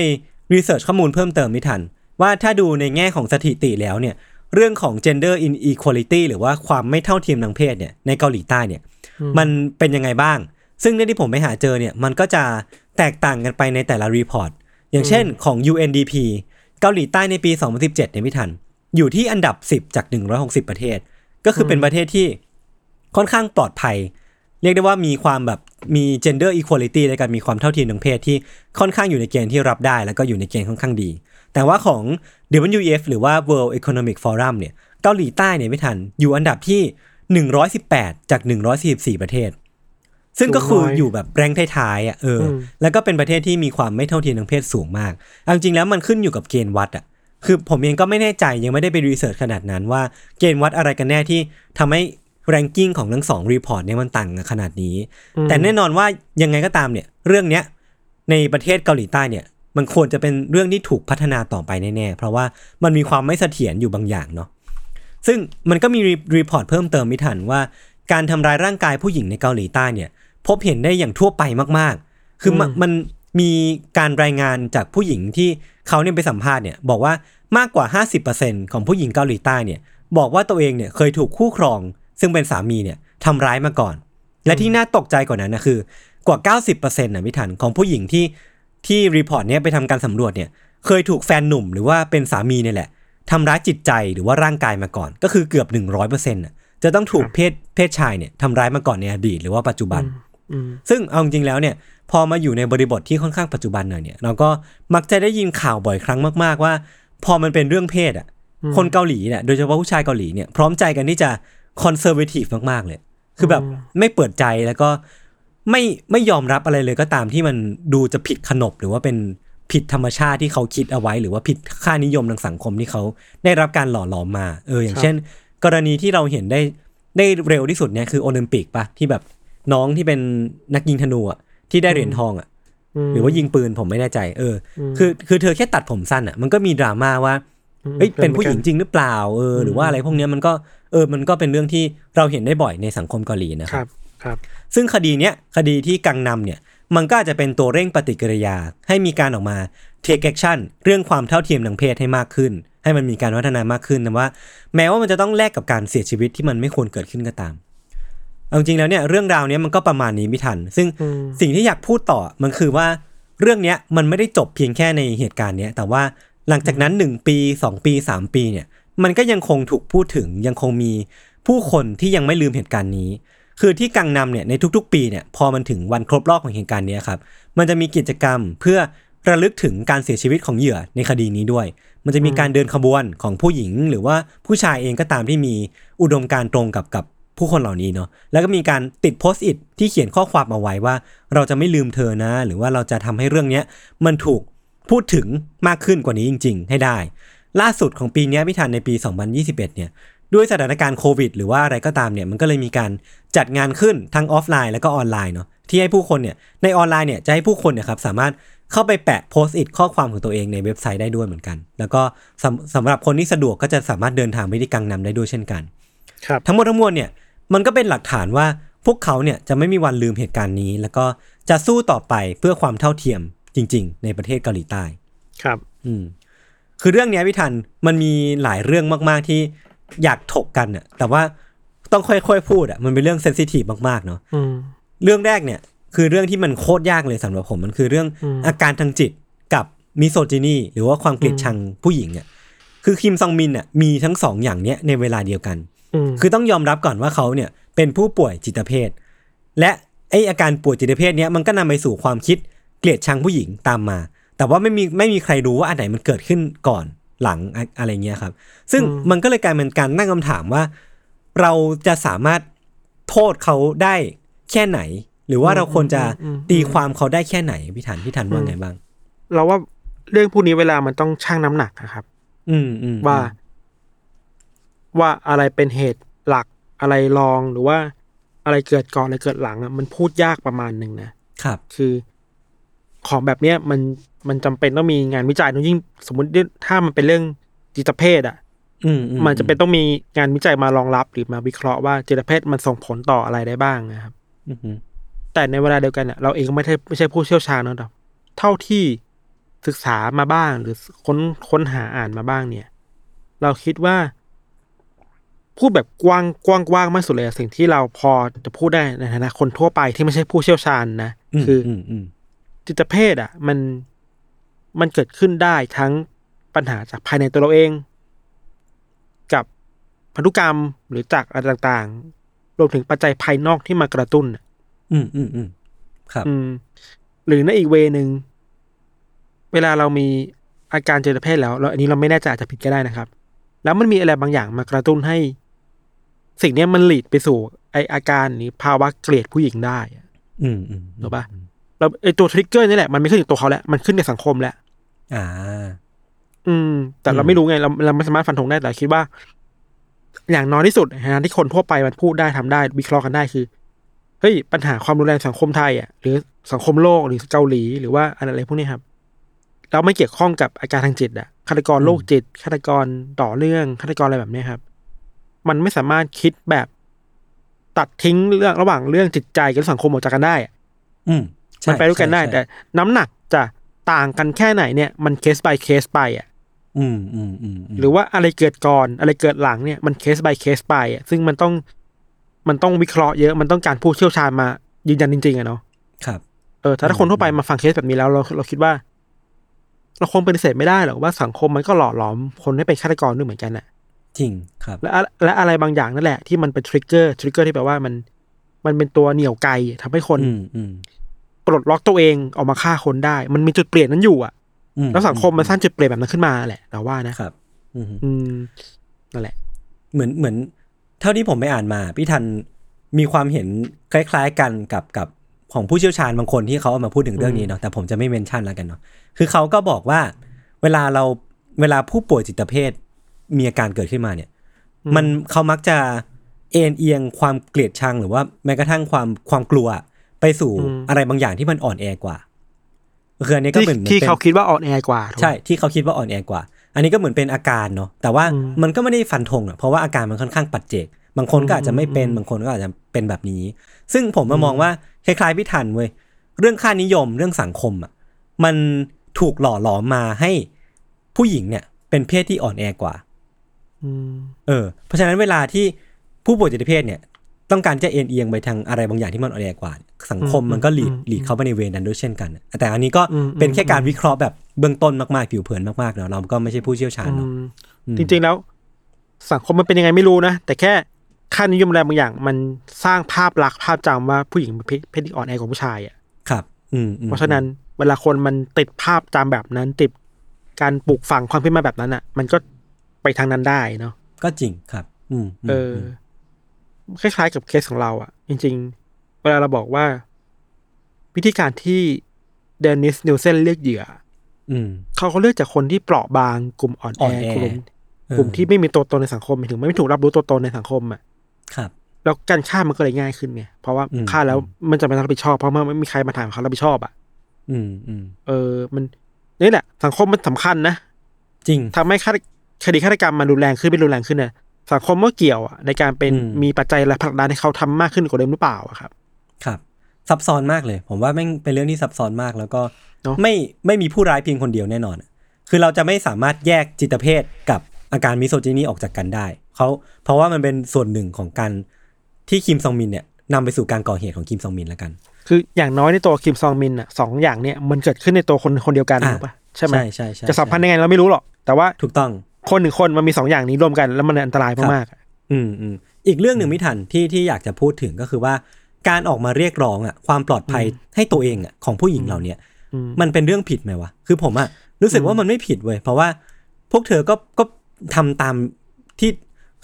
research ข้อมูลเพิ่มเติมพี่ทันว่าถ้าดูในแง่ของสถิติแล้วเนี่ย เรื่องของ gender inequality หรือว่าความไม่เท่าเทียมทางเพศเนี่ยในเกาหลีใต้เนี่ยมันเป็นยังไงบ้าง ซึ่งเรื่องที่ผมไปหาเจอเนี่ยมันก็จะแตกต่างกันไปในแต่ละ report อย่างเช่นของ UNDP เกาหลีใต้ในปี 2017เนี่ยพี่ทัน อยู่ที่อันดับ 10 จาก 160 ประเทศ ก็คือเป็นประเทศที่ค่อนข้างปลอดภัย เรียกได้ว่ามีความแบบมี gender equality ในการมีความเท่าเทียมทางเพศที่ค่อนข้างอยู่ในเกณฑ์ที่รับได้ แล้วก็อยู่ในเกณฑ์ค่อนข้างดี แต่ว่าของ WEF หรือว่า World Economic Forum เนี่ยเกาหลีใต้เนี่ยไม่ทันอยู่อันดับที่ 118 จาก 144 ประเทศ ซึ่งก็คืออยู่แบบแรงท้ายๆอะเอออมแล้วก็เป็นประเทศที่มีความไม่เท่าเทียมทางเพศสูงมากเอาจริงๆแล้วมันขึ้นอยู่กับเกณฑ์วัดอะคือผมเองก็ไม่แน่ใจยังไม่ได้ไปรีเสิร์ชขนาดนั้นว่าเกณฑ์วัดอะไรกันแน่ที่ทำให้ ranking ของทั้งสอง report เนี่ยมันต่างกันขนาดนี้ แต่แน่นอนว่ายังไงก็ตามเนี่ย เรื่องเนี้ยในประเทศเกาหลีใต้เนี่ย มันควรจะเป็นเรื่องที่ถูกพัฒนาต่อไปแน่ๆ เพราะว่ามันมีความไม่เสถียรอยู่บางอย่างเนาะ ซึ่งมันก็มี report เพิ่มเติมพี่ทันว่า การทำร้ายร่างกายผู้หญิงในเกาหลีใต้เนี่ย พบเห็นได้อย่างทั่วไปมากๆ คือมันมันมีการรายงานจากผู้หญิงที่เขาเนี่ยไปสัมภาษณ์เนี่ยบอกว่ามากกว่า 50%ของผู้หญิงเกาหลีใต้เนี่ยบอกว่าตัวเองเนี่ยเคยถูกคู่ครอง ซึ่งเป็นสามีเนี่ยทำร้ายมาก่อน และที่น่าตกใจกว่านั้นนะคือกว่า 90%นะพิถันของผู้หญิงที่ ที่ report เนี้ยไปทำการสำรวจเนี่ยเคยถูกแฟนหนุ่มหรือว่าเป็นสามีเนี่ยแหละทำร้ายจิตใจหรือว่าร่างกายมาก่อน ก็คือเกือบ100%น่ะจะต้องถูกเพศเพศชายเนี่ยทำร้ายมาก่อนในอดีตหรือว่าปัจจุบันอืมซึ่งเอาจริงๆแล้วเนี่ย พอมาอยู่ในบริบทที่ค่อนข้างปัจจุบันหน่อยเนี่ยเราก็มักจะได้ยินข่าวบ่อยครั้งมาก ๆ ว่า พอมันเป็นเรื่องเพศอะ คนเกาหลีเนี่ยโดยเฉพาะผู้ชายเกาหลีเนี่ยพร้อมใจกันที่จะคอนเซอร์เวทีฟมากๆเลย คือแบบไม่เปิดใจแล้วก็ ไม่ไม่ยอมรับอะไรเลยก็ตามที่มันดูจะผิดขนบหรือว่าเป็นผิดธรรมชาติที่เขาคิดเอาไว้ หรือว่าผิดค่านิยมทางสังคมที่เขาได้รับการหล่อหลอมมา เออ อย่างเช่น กรณีที่เราเห็นได้ได้เร็วที่สุดเนี่ยคือโอลิมปิกปะที่แบบน้องที่เป็นนักยิงธนูอะที่ได้เหรียญทองอะหรือว่ายิงปืนผมไม่แน่ใจ เอออคือคือเธอแค่ตัดผมสั้นอะมันก็มีดราม่าว่าเอ้ยเป็นผู้หญิงจริงหรือเปล่าเออหรือว่าอะไรพวกเนี้ยมันก็เออมันก็เป็นเรื่องที่เราเห็นได้บ่อยในสังคมเกาหลีนะคครับรับ ครับซึ่งคดีเนี้ยคดีที่กังนำเนี่ยมันก็อาจจะเป็นตัวเร่งปฏิกิริยา ให้มีการออกมา take action เรื่องความเท่าเทียมทางเพศให้มากขึ้น ให้มันมีการพัฒนามากขึ้นนะว่า แม้ว่ามันจะต้องแลกกับการเสียชีวิตที่มันไม่ควรเกิดขึ้นก็ตามเอาจริงๆแล้วเนี่ยเรื่องราวเนี้ยมันก็ประมาณนี้ไม่ทัน ซึ่งอืมสิ่งที่อยากพูดต่อมันคือว่าเรื่องเนี้ยมันไม่ได้จบเพียงแค่ในเหตุการณ์เนี้ยแต่ว่าหลังจากนั้นหนึ่งปีสองปีสามปีเนี่ยมันก็ยังคงถูกพูดถึงยังคงมีผู้คนที่ยังไม่ลืมเหตุการณ์นี้ คือที่กังนำเนี่ยในทุกๆ ปีเนี่ยพอมันถึงวันครบรอบของเหตุการณ์นี้ครับมันจะมีกิจกรรมเพื่อระลึกถึงการเสียชีวิตของเหยื่อในคดีนี้ด้วย มันจะมีการเดินขบวนของผู้หญิง หรือว่าผู้ชายเองก็ตามที่มีอุดมการณ์ตรงกับกับผู้คนเหล่านี้เนาะ แล้วก็มีการติด Post-it ที่เขียนข้อความเอาไว้ว่า เราจะไม่ลืมเธอนะ หรือว่าเราจะทำให้เรื่องเนี้ยมันถูกพูดถึงมากขึ้นกว่านี้จริง ๆ ให้ได้ ล่าสุดของปีนี้พิธันในปี 2021 เนี่ย ด้วยสถานการณ์โควิด หรือว่าอะไรก็ตามเนี่ยมันก็เลยมีการจัดงานขึ้นทั้งออฟไลน์แล้วก็ออนไลน์เนาะที่ให้ผู้คนเนี่ยในออนไลน์เนี่ยจะให้ผู้คนเนี่ยครับสามารถเข้าไปแปะ Post-it ข้อความของตัวเองในเว็บไซต์ได้ด้วยเหมือนกัน แล้วก็สำสำหรับคนที่สะดวกก็จะสามารถเดินทางไปที่กังนำได้ด้วยเช่นกันครับทั้งหมดทั้งมวลเนี่ยมันก็เป็นหลักฐานว่าพวกเขาเนี่ยจะไม่มีวันลืมเหตุการณ์นี้ แล้วก็จะสู้ต่อไปเพื่อความเท่าเทียมจริง ๆ ในประเทศเกาหลีใต้ครับ อืมคือเรื่องเนี้ยพี่ทันมันมีหลายเรื่องมาก ๆที่ อยากถกกันอะแต่ว่าต้องค่อยๆพูดอะมันเป็นเรื่องเซนซิทีฟมากๆเนาะอืมเรื่องแรกเนี่ย คือเรื่องที่มันโคตรยากเลยสำหรับผมมันคือเรื่องอืมอาการทางจิตกับ misogyny หรือว่าความเกลียดชังผู้หญิงอะคือคิมซองมินอะมีทั้งสองอย่างเนี้ยในเวลาเดียวกันอืมคือต้องยอมรับก่อนว่าเขาเนี่ยเป็นผู้ป่วยจิตเภท และไออ้อาการป่วยจิตเภทเนี้ยมันก็นำไปสู่ความคิดเกลียดชังผู้หญิงตามมา แต่ว่าไม่มีไม่มีใครรู้ว่าอันไหนมันเกิดขึ้นก่อน หลังอะอะไรเงี้ยครับ ซึ่งมันก็เลยกลายเป็นการตั้งคำถามว่า เราจะสามารถโทษเขาได้แค่ไหน หรือว่าเราควรจะตีความเขาได้แค่ไหนพี่ทันพี่ทันว่าไงบ้าง เราว่าเรื่องพวกนี้เวลามันต้องชั่งน้ำหนักนะครับอืมอืมว่า ว่าอะไรเป็นเหตุหลักอะไรรองหรือว่าอะไรเกิดก่อนอะไรเกิดหลังอะมันพูดยากประมาณหนึ่งนะครับ คือ ของแบบเนี้ยมันมันจำเป็นต้องมีงานวิจัยต้องยิ่งสมมติถ้ามันเป็นเรื่องจิตเภทอะอืมอืมันจะเป็นต้องมีงานวิจัยมารองรับหรือมาวิเคราะห์ว่าจิตเภทมันส่งผลต่ออะไรได้บ้างนะครับอืมอืมแต่ในเวลาเดียวกันเนี่ยเราเองก็ไม่ใช่ไม่ใช่ผู้เชี่ยวชาญเนอะแต่เท่าที่ศึกษามาบ้างหรือค้นค้นหาอ่านมาบ้างเนี่ย เราคิดว่า พูดแบบกว้างกว้างกว้างมากสุดเลยอะสิ่งที่เราพอจะพูดได้ในฐานะคนทั่วไปที่ไม่ใช่ผู้เชี่ยวชาญนะมคืออมอืม จิตเภทอะ มันมันเกิดขึ้นได้ทั้งปัญหาจากภายในตัวเราเอง กับพันธุกรรมหรือจากอะไรต่างๆ รวมถึงปัจจัยภายนอกที่มากระตุ้นอะอืมอืมอืมครับ อืม หรือในอีกเวนึงเวลาเรามีอาการเจริญเพศแล้วแล้วอันนี้เราไม่แน่ใจอาจจะผิดก็ได้นะครับ แล้วมันมีอะไรบางอย่างมากระตุ้นให้ สิ่งเนี้ยมันหลีดไปสู่ไออาการหรือภาวะเกลียดผู้หญิงได้อะอืมอืมถูกปะ เราไอตัวทริกเกอร์นี่แหละ มันไม่ขึ้นกับตัวเขาแล้ว มันขึ้นในสังคมแล้วอ่า อืม แต่เราอืมไม่รู้ไง เราเราไม่สามารถฟันธงได้แต่คิดว่า อย่างน้อยที่สุดนะฮะที่คนทั่วไปมันพูดได้ทำได้ วิเคราะห์กันได้คือเฮ้ยปัญหาความรุนแรงสังคมไทยอะหรือสังคมโลกหรือเกาหลีหรือว่าอะไรพวกนี้ครับเราไม่เกี่ยวข้องกับอาการทางจิตอะฆาตกรโรคจิตฆาตกรต่อเรื่องฆาตกรอะไรแบบเนี้ยครับ มันไม่สามารถคิดแบบตัดทิ้งเรื่องระหว่างเรื่องจิตใจกับสังคมออกจากกันได้อะอืมใช่ มันไปด้วยกันได้ใช่แต่น้ำหนักจะต่างกันแค่ไหนเนี่ยมันเคส by เคสไปอะอืมอืมอืมมหรือว่าอะไรเกิดก่อนอะไรเกิดหลังเนี่ยมันเคส by เคสไปอะซึ่งมันต้องมันต้องวิเคราะห์เยอะมันต้องการผู้เชี่ยวชาญมายืนยันจริงๆอะเนาะครับเออถ้าถ้าคนทั่วไปมาฟังเคสแบบนี้แล้วเราเราคิดว่า เราคงปฏิเสธไม่ได้หรอกว่าสังคมมันก็หล่อหลอมคนให้เป็นฆาตกรด้วยเหมือนกันน่ะจริงครับ และอะและอะไรบางอย่างนั่นแหละที่มันเป็น trigger trigger ที่แปลว่ามันมันเป็นตัวเหนี่ยวไกทำให้คนอืมอืมป ลดล็อกตัวเองออกมาฆ่าคนได้ มันมีจุดเปลี่ยนนั้นอยู่อะอืแล้วสังคมมันสร้างจุดเปลี่ยนแบบนั้นขึ้นมาแหละเราว่านะครับอืมอืมนั่นแหละ เหมือนเหมือน เท่าที่ผมไปอ่านมา พี่ทันมีความเห็นคล้าย ๆ กันกับกับของผู้เชี่ยวชาญบางคนที่เขาเอามาพูดถึงเรื่องนี้เนาะแต่ผมจะไม่เมนชั่นแล้วกันเนาะคือเขาก็บอกว่า เวลาเราเวลาผู้ป่วยจิตเภทมีอาการเกิดขึ้นมาเนี่ย มันเขามักจะเอ็นเอียงความเกลียดชังหรือว่าแม้กระทั่งความความกลัว ไปสู่อืมอะไรบางอย่างที่มันอ่อนแอกว่าคืออันนี้ก็ที่เหมือนที่ป็นเขาคิดว่าอ่อนแอกว่าถูกไหมใช่ที่เขาคิดว่าอ่อนแอกว่า อันนี้ก็เหมือนเป็นอาการเนาะแต่ว่าอืมมันก็ไม่ได้ฟันธงอะเพราะว่าอาการมันค่อนข้างปัจเจก บางคนก็อาจจะไม่เป็นอืมบางคนก็อาจจะเป็นแบบนี้ ซึ่งผมมามองว่าคล้ายๆพี่ทันเว้ยเรื่องค่านิยมเรื่องสังคมอะมันถูกหล่อหลอมมาให้ผู้หญิงเนี่ย เป็นเพศที่อ่อนแอกว่าอืมเออ เพราะฉะนั้นเวลาที่ผู้ป่วยจิตเภทเนี่ย ต้องการจะเอ็นเอียงไปทางอะไรบางอย่างที่มันอ่อนแอกว่า สังคมมันก็หลีดหลีดเข้าไปในเวรนั้นด้วยเช่นกัน แต่อันนี้ก็เป็นแค่การวิเคราะห์แบบเบื้องต้นมากๆผิวเผินมากๆเนาะเราก็ไม่ใช่ผู้เชี่ยวชาญเนาะอืมอืมจริงๆแล้ว สังคมมันเป็นยังไงไม่รู้นะ แต่แค่ค่านิยมอะไรบางอย่าง มันสร้างภาพลักษณ์ภาพจำว่าผู้หญิงเป็นเพศเพศที่อ่อนแอกว่าผู้ชายอะครับ อืมอืมเพราะฉะนั้นเวลาคนมันติดภาพจำแบบนั้น ติดการปลูกฝังความคิดมาแบบนั้นอะ มันก็ไปทางนั้นได้เนาะก็จริงครับ อืมมเอออ คล้ายๆกับเคสของเราอะ จริง ๆ เวลาเราบอกว่า วิธีการที่เดนนิสนิลเซนเลือกเหยื่ออืมเขาเขาเลือกจากคนที่เปราะบางกลุ่มอ่อนอ่แออนแอกลุ่มเออกลุ่มที่ไม่มีตัวตนในสังคมหมายถึงไม่ถูกรับรู้ตัวตนในสังคมอะ ครับ แล้วการฆ่ามันก็เลยง่ายขึ้นไงเพราะว่าอืมฆ่าแล้วมันจะไม่ต้องรับผิดชอบ เพราะมันไม่มีใครมาถามเขารับผิดชอบอะ อืมอืมเออ มันนี่แหละ สังคมมันสำคัญนะจริงทำให้ฆาตคดีฆาตกรรมมันรุนแรงขึ้นไม่รุนแรงขึ้นเนี่ย สังคมก็เกี่ยวอะในการเป็นอืมมีปัจจัยและผลักดันให้เขาทำมากขึ้นกว่าเดิมหรือเปล่าอะครับ ครับ ซับซ้อนมากเลย ผมว่าแม่งเป็นเรื่องที่ซับซ้อนมากแล้วก็เนอะไม่ไม่มีผู้ร้ายเพียงคนเดียวแน่นอน คือเราจะไม่สามารถแยกจิตเภทกับอาการมิโซจินีออกจากกันได้เขาเพราะว่ามันเป็นส่วนหนึ่งของการที่คิมซองมินเนี่ยนำไปสู่การก่อเหตุของคิมซองมินแล้วกัน คืออย่างน้อยในตัวคิมซองมินอะสองอย่างเนี่ยมันเกิดขึ้นในตัวคนคนเดียวกันอะถูกปะใช่ไหมใช่ใช่ใช่จะสัมพันธ์ยังไงเราไม่รู้หรอกแต่ว่าถูกต้อง คนหนึ่งคนมันมีสองอย่างนี้รวมกัน แล้วมันอันตรายมากๆอะอืมอืมอีกเรื่องหนึ่งไม่ทันที่ที่อยากจะพูดถึงก็คือว่า การออกมาเรียกร้องอะความปลอดภัยให้ตัวเองอะของผู้หญิงเหล่าเนี้ยอืมมันเป็นเรื่องผิดไหมวะคือผมอะรู้สึกว่ามันไม่ผิดเว้ยเพราะว่า พวกเธอก็ก็ทำตามที่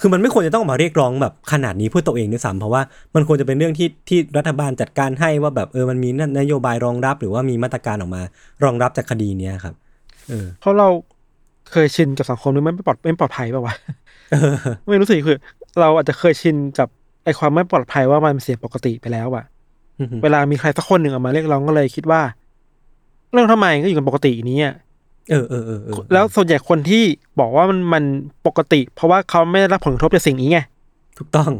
คือมันไม่ควรจะต้องออกมาเรียกร้องแบบขนาดนี้เพื่อตัวเองด้วยซ้ำเพราะว่ามันควรจะเป็นเรื่องที่ที่รัฐบาลจัดการให้ว่าแบบเออมันมีนโยบายรองรับ หรือว่ามีมาตรการออกมารองรับจากคดีเนี้ยครับ เออเพราะเรา เคยชินกับสังคมนี้มันไม่ปลอดไม่ปลอดภัยป่าวะไม่รู้สึกคือ เราอาจจะเคยชินกับไอความไม่ปลอดภัยว่ามันเป็นเสียงปกติไปแล้วอะอือหือเวลามีใครสักคนหนึ่งออกมาเรียกร้องก็เลยคิดว่า เรื่องทำไมก็อยู่กันปกตินี้อะเออเออเออเออแล้วส่วนใหญ่คนที่บอกว่ามันมันปกติ เพราะว่าเขาไม่ได้รับผลกระทบจากสิ่งนี้ไงถูกต้อง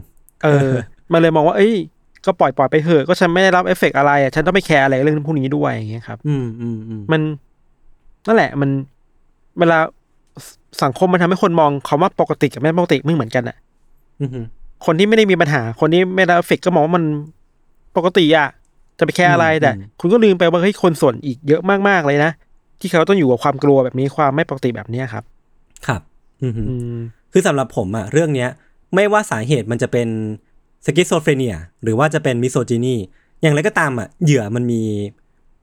เออ มันเลยมองว่า เอ้ย ก็ปล่อยปล่อยไปเถอะก็ฉันไม่ได้รับเอฟเฟกต์อะไรอะฉันต้องไม่แคร์อะไรเรื่องพวกนี้ด้วยอย่างเงี้ยครับ อืมอืมอืมมันนั่นแหละ มัน เวลาสสังคมมันทำให้คนมองคำว่าปกติกับไม่ปกติไม่เหมือนกันอะอือหือคนที่ไม่ได้มีปัญหา คนที่ไม่ได้รับเอฟเฟกต์ก็มองว่ามันปกติอะจะไปแคร์อะไรอืมแต่อืมคุณก็ลืมไปว่าเฮ้ยคนส่วนอีกเยอะมากๆเลยนะที่เขาต้องอยู่กับความกลัวแบบนี้ความไม่ปกติแบบเนี้ยครับ ครับ อือหืออืมคือสำหรับผมอะเรื่องเนี้ย ไม่ว่าสาเหตุมันจะเป็น schizophrenia หรือว่าจะเป็น misogyny อย่างไรก็ตามอะเหยื่อมันมี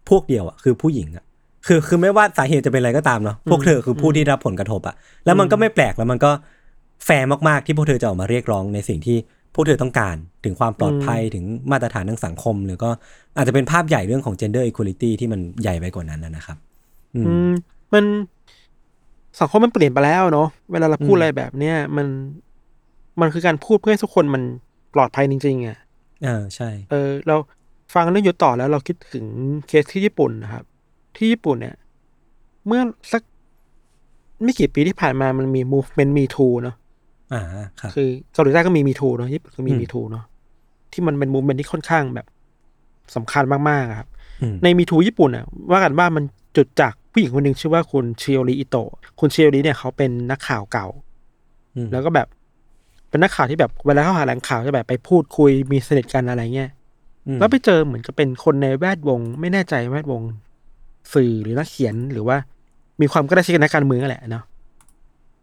พวกเดียวอะคือผู้หญิงอะ คือคือไม่ว่าสาเหตุจะเป็นอะไรก็ตามเนาะพวกเธอคือผู้ที่รับผลกระทบอะแล้วมันก็ไม่แปลกแล้วมันก็แฟร์มากๆที่พวกเธอจะออกมาเรียกร้องในสิ่งที่พวกเธอต้องการถึงความปลอดภัยถึงมาตรฐานทางสังคม หรือก็อาจจะเป็นภาพใหญ่เรื่องของ gender equality ที่มันใหญ่ไปกว่านั้นนะนะครับอืมอืมมันสังคมมันเปลี่ยนไปแล้วเนาะเวลาเราพูดอืมอะไรแบบเนี้ยมันมันคือการพูดเพื่อให้ทุกคนมันปลอดภัยจริงๆอะเออใช่ เออ เราฟังเรื่องยุทธต่อแล้วเราคิดถึงเคสที่ญี่ปุ่นนะครับ ที่ญี่ปุ่นเนี่ย เมื่อสักไม่กี่ปีที่ผ่านมามันมี movement me too เนาะอ่าครับคือเกาหลีใต้ก็มี me too เนาะญี่ปุ่นก็มีอืม me too เนาะที่มันเป็น movement ที่ค่อนข้างแบบสำคัญมากๆอะครับอืมใน me too ญี่ปุ่นอะว่ากันว่ามันจุดจากผู้หญิงคนหนึ่งชื่อว่าคุณเชียวริอิโตะคุณเชียวริเนี่ยเขาเป็นนักข่าวเก่าอืมแล้วก็แบบเป็นนักข่าวที่แบบเวลาเขาหาแหล่งข่าวจะแบบไปพูดคุยมีสนิทกันอะไรเงี้ยอืมแล้วไปเจอเหมือนกับเป็นคนในแวดวง ไม่แน่ใจแวดวง สื่อหรือนักเขียนหรือว่า มีความใกล้ชิดกับนักการเมืองนั่นแหละเนาะ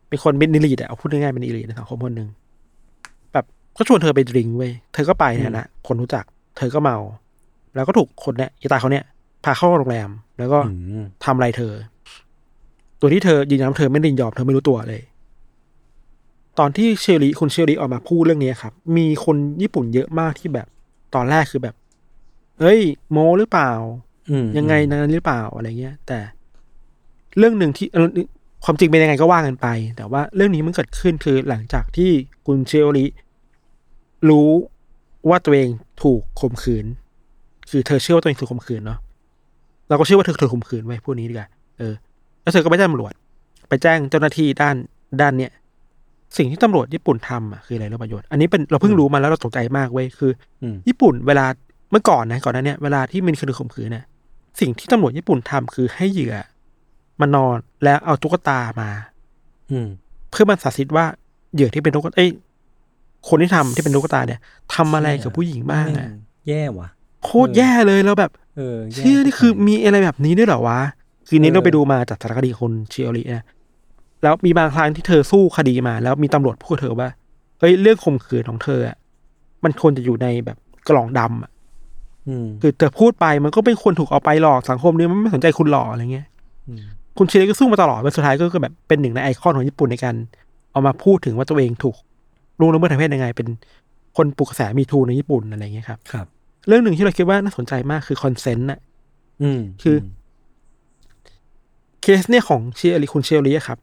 เป็นคนเป็น elite อะเอาพูดง่ายๆเป็น elite ในสังคมคนหนึ่งแบบก็ชวนเธอไป drink เว้ยเธอก็ไปเนี่ยนะคนรู้จัก เธอก็เมา แล้วก็ถูกคนเนี่ยอีตาเขาเนี่ยพาเข้าโรงแรม แล้วก็อืมทำอะไรเธอ โดยที่เธอยืนยันว่าเธอไม่ได้ยินยอมเธอไม่รู้ตัวเลย ตอนที่ชิโอริคุณชิโอริออกมาพูดเรื่องนี้ครับ มีคนญี่ปุ่นเยอะมากที่แบบ ตอนแรกคือแบบเฮ้ย โมหรือเปล่าอืม ยังไงนั้นหรือเปล่าอะไรเงี้ย แต่เรื่องหนึ่งที่เอ่อความจริงเป็นยังไงก็ว่ากันไป แต่ว่าเรื่องนี้มันเกิดขึ้นคือหลังจากที่คุณเชอริรู้ว่าตัวเองถูกข่มขืน คือเธอเชื่อว่าตัวเองถูกข่มขืนเนาะเราก็เชื่อว่าเธอถูกข่มขืนไว้พูดนี้ดีกว่าเออแล้วเธอก็ไปแจ้งตำรวจ ไปแจ้งเจ้าหน้าที่ด้านด้านเนี้ยสิ่งที่ตำรวจญี่ปุ่นทำอะคืออะไรรู้ประโยชน์อันนี้เป็นเราเพิ่งรู้มาแล้วเราตกใจมากเว้ยคืออืมญี่ปุ่นเวลาเมื่อก่อนนะก่อนหน้าเนี้ยเวลาที่มันคดีข่มขืนเนี่ย สิ่งที่ตำรวจญี่ปุ่นทำคือให้เหยื่อมานอนแล้วเอาตุ๊กตามา อืม เพื่อมันสาธิตว่าเหยื่อที่เป็นตุ๊กตาเอ้ยคนที่ทำที่เป็นตุ๊กตาเนี่ยทำอะไรกับผู้หญิงบ้างแม่อะแย่ว่ะโคตรแย่เลยแล้วแบบเออแย่เชื่อนี่คือมีอะไรแบบนี้ด้วยเหรอวะ คือนี้เออเราไปดูมาจากสารคดีคนเชียรินะแล้วมีบางครั้งที่เธอสู้คดีมา แล้วมีตำรวจพูดกับเธอว่าเฮ้ยเรื่องข่มขืนของเธออะมันควรจะอยู่ในแบบกล่องดำอะอืม คือเธอพูดไปมันก็เป็นคนถูกเอาไปหลอกสังคมนี้มันไม่สนใจคุณหลอกอะไรเงี้ยอืมคุณเชียริก็สู้มาตลอดเป็นสุดท้ายก็คือแบบเป็นหนึ่งในไอคอนของญี่ปุ่นในการเอามาพูดถึงว่าตัวเองถูกล่วงละเมิดทางเพศยังไง เป็นคนปลุกกระแสมีทูในญี่ปุ่นอะไรเงี้ยครับครับ เรื่องหนึ่งที่เราคิดว่าน่าสนใจมากคือ consent น่ะ อืมคือเคสเนี่ยของชิโอริคุณชิโอริอะครับ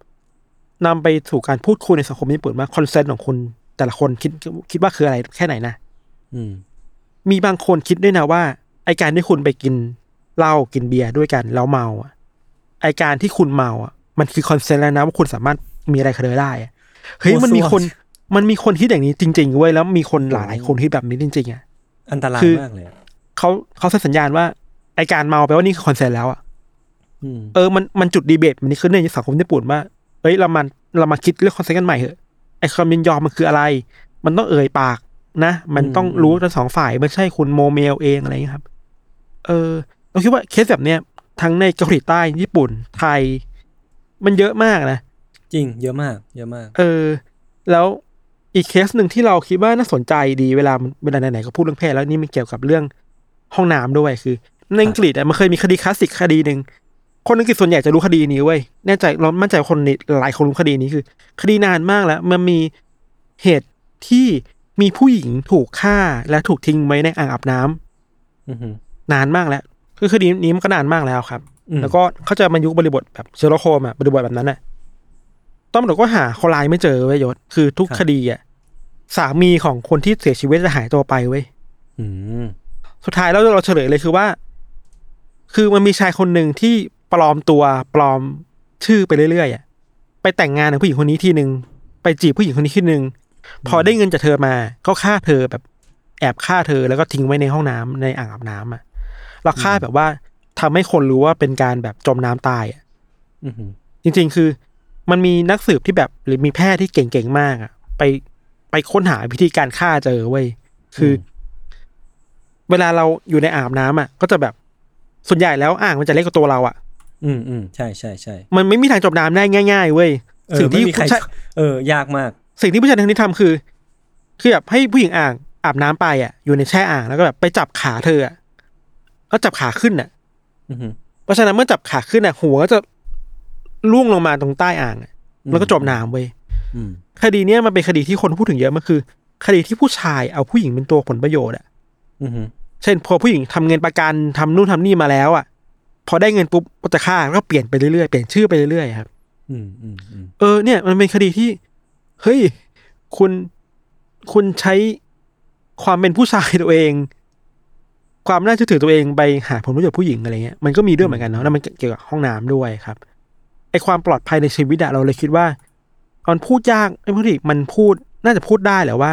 นำไปสู่การพูดคุยในสังคมญี่ปุ่นว่า consent ของคุณแต่ละคนคิดคิดว่าคืออะไรแค่ไหนนะอืม มีบางคนคิดด้วยนะว่า ไอ้การที่คุณไปกินเหล้ากินเบียร์ด้วยกันแล้วเมาอะไอ้การที่คุณเมาอะ มันคือ consent แล้วนะว่าคุณสามารถมีอะไรกับเธอได้อะเฮ้ยโอ้มันมีสวดคนมันมีคนคิดอย่างนี้จริงๆเว้ยแล้วมีคนหลายๆคนคิดแบบนี้จริงๆอะอันตรายคือมากเลยอะเขาเขาเซ็นสัญญาณว่าไอ้การเมาแปลว่านี่คือ consent แล้วอะอืมเออมันมันจุดดีเบตมันนี่ขึ้นในสังคมญี่ปุ่นว่าเอ้ยเรามาเรามาคิดเรื่อง consent กันใหม่เถอะไอ้ความยินยอมมันคืออะไร มันต้องเอ่ยปาก นะ มันต้องรู้ทั้งสองฝ่ายไม่ใช่คุณโมเมเองอะไรอย่างเงี้ยครับ เออ เราคิดว่าเคสแบบเนี้ยทั้งในเกาหลีใต้ญี่ปุ่นไทย มันเยอะมากนะ จริง เยอะมาก เยอะมาก เออ แล้วอีกเคสหนึ่งที่เราคิดว่าน่าสนใจดีเวลาเวลาไหนๆก็พูดเรื่องเพศแล้วนี่มันเกี่ยวกับเรื่องห้องน้ำด้วยคือในอังกฤษอะมันเคยมีคดีคลาสสิกคดีหนึ่งคนอังกฤษส่วนใหญ่จะรู้คดีนี้เว้ยแน่ใจเรามั่นใจว่าคนหลายคนรู้คดีนี้คือ คดีนานมากแล้ว มันมีเหตุที่ มีผู้หญิงถูกฆ่าและถูกทิ้งไว้ในอ่างอาบน้ำอือหือนานมากแล้วคือคดีนี้มันก็นานมากแล้วครับอืมแล้วก็เขาจะมายุคบริบทแบบเชอร์ล็อกโฮล์มส์อะบริบทแบบนั้นน่ะตำรวจก็หาคนร้ายไม่เจอเว้ยโจทย์คือทุกคดีอะสามีของคนที่เสียชีวิตจะหายตัวไปเว้ยอืมสุดท้ายแล้วเราเฉลยเลยคือว่า คือมันมีชายคนหนึ่งที่ปลอมตัวปลอมชื่อไปเรื่อยๆอะไปแต่งงานกับผู้หญิงคนนี้ทีหนึ่งไปจีบผู้หญิงคนนี้ทีหนึ่ง พอได้เงินจากเธอมาก็ฆ่าเธอแบบแอบฆ่าเธอแล้วก็ทิ้งไว้ในห้องน้ำในอ่างอาบน้ำอะแล้วฆ่าแบบว่าทำให้คนรู้ว่าเป็นการแบบจมน้ำตายอะอือหือจริง ๆ คือมันมีนักสืบที่แบบหรือมีแพทย์ที่เก่งๆมากอะ ไปไปค้นหาวิธีการฆ่าเจอเว้ยคืออเวลาเราอยู่ในอ่างอาบน้ำอะ ก็จะแบบส่วนใหญ่แล้วอ่างมันจะเล็กกว่าตัวเราอะ อืมอืมใช่ใช่ใช่มันไม่มีทางจมน้ำได้ง่ายๆเว้ยเออสิ่งที่ไม่มีใครผู้ชายเออ ยากมาก สิ่งที่ผู้ชายคนนี้ทำคือ คือแบบให้ผู้หญิงอ่างอาบน้ำไปอะ อยู่ในแช่อ่างแล้วก็แบบไปจับขาเธออะแล้วจับขาขึ้นอะอือฮึเพราะฉะนั้นเมื่อจับขาขึ้นอะ หัวก็จะล่วงลงมาตรงใต้อ่างอะแล้วก็จมน้ำเว้ยอืมคดีเนี้ยมันเป็นคดีที่คนพูดถึงเยอะมันคือ คดีที่ผู้ชายเอาผู้หญิงเป็นตัวผลประโยชน์อะอือฮึเช่นพอผู้หญิงทำเงินประกันทำนู่นทำนี่มาแล้วอะ พอได้เงินปุ๊บก็จะฆ่าแล้วก็เปลี่ยนไปเรื่อยๆเปลี่ยนชื่อไปเรื่อยๆครับอืมอืมอืมเออเนี่ย มันเป็นคดีที่ เฮ้ย คุณคุณใช้ความเป็นผู้ชายตัวเอง ความน่าเชื่อถือตัวเองไปหาผลประโยชน์ผู้หญิงอะไรเงี้ยมันก็มีด้วยเหมือนกันเนาะแล้วมันเกี่ยวกับห้องน้ำด้วยครับไอความปลอดภัยในชีวิตอะเราเลยคิดว่ามันพูดยากไอ้พูดดิมันพูดน่าจะพูดได้แหละว่า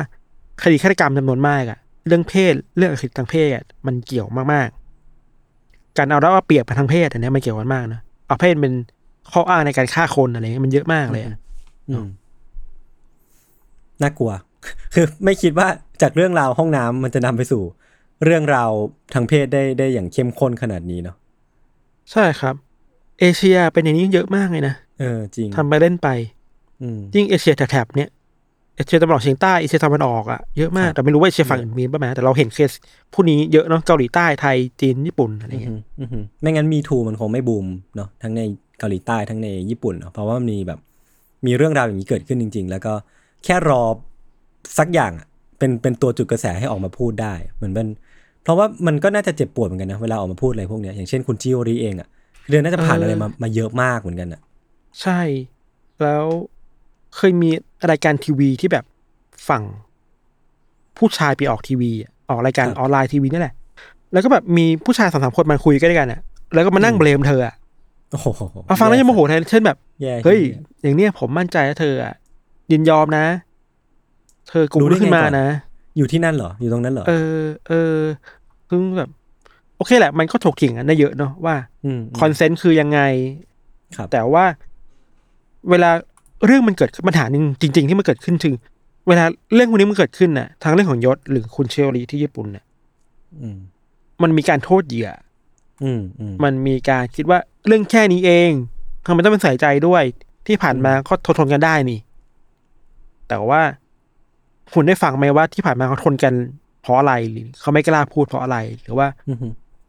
คดีฆาตกรรมจำนวนมากอะเรื่องเพศเรื่องอคติทางเพศอะมันเกี่ยวมากๆ การเอาแล้วว่าเปรียบไปทางเพศอันเนี้ยมันเกี่ยวกันมากนะเอาเพศเป็นข้ออ้างในการฆ่าคนอะไรเงี้ยมันเยอะมากเลยอะอืม น่ากลัว คือไม่คิดว่าจากเรื่องราวห้องน้ำมันจะนำไปสู่ เรื่องราวทางเพศได้ได้อย่างเข้มข้นขนาดนี้เนาะใช่ครับ เอเชียเป็นอย่างนี้เยอะมากเลยนะเออจริงทำไปเล่นไปอืมยิ่งเอเชียแถบๆเนี้ยเอเชียตะวันออกเฉียงใต้เอเชียตะวันออกอะเยอะมากครับแต่ไม่รู้ว่าเอเชียฝั่งอื่นมีป่ะไหมแต่เราเห็นเคสผู้นี้เยอะเนาะเกาหลีใต้ไทยจีนญี่ปุ่นอะไรอือเงี้ฮึยอือฮึไม่งั้นมีทูมันคงไม่บูมเนาะทั้งในเกาหลีใต้ทั้งในญี่ปุ่นเนาะเพราะว่ามันมีแบบมีเรื่องราวอย่างนี้เกิดขึ้นจริง ๆ แล้วก็ แค่รอสักอย่างอะเป็นเป็นตัวจุดกระแสให้ออกมาพูดได้เหมือนเป็นเพราะว่ามันก็น่าจะเจ็บปวดเหมือนกันนะเวลาออกมาพูดอะไรพวกเนี้ยอย่างเช่นคุณจิโอรีเองอะเรื่องน่าจะผ่านอะไรมามาเยอะมากเหมือนกันอะใช่ แล้วเคยมีรายการทีวีที่แบบฝั่ง ผู้ชายไปออกทีวีอะออกรายการออนไลน์ทีวีนี่แหละ แล้วก็แบบมีผู้ชายสองสามคนมาคุยกันด้วยกันอะแล้วก็มานั่ง blame เธออะโอ้โหเอาฟังแล้วยังโมโหแทนเช่นแบบแย่เฮ้ย อย่างเนี้ยผมมั่นใจว่าเธออะ ยินยอมนะ เธอกูรู้ขึ้นมานะ อยู่ที่นั่นเหรอ อยู่ตรงนั้นเหรอ เออ เออคือแบบ โอเคแหละ มันก็ถกเถียงกันได้เยอะเนาะว่า consent คือยังไงครับแต่ว่าเวลาเรื่องมันเกิดขึ้นปัญหาหนึ่งจริง ๆ ที่มันเกิดขึ้นคือเวลาเรื่องพวกนี้มันเกิดขึ้นน่ะทางเรื่องของยศหรือคุณเชลลีที่ญี่ปุ่นน่ะอืมมันมีการโทษเหยื่ออืมอืมมันมีการคิดว่าเรื่องแค่นี้เองทำไมต้องเป็นใส่ใจด้วย ที่ผ่านมาก็ทนทนกันได้นี่ แต่ว่าคุณได้ฟังไหมว่าที่ผ่านมาเขาทนกันเพราะอะไรหรือเขาไม่กล้าพูดเพราะอะไร หรือว่าอืม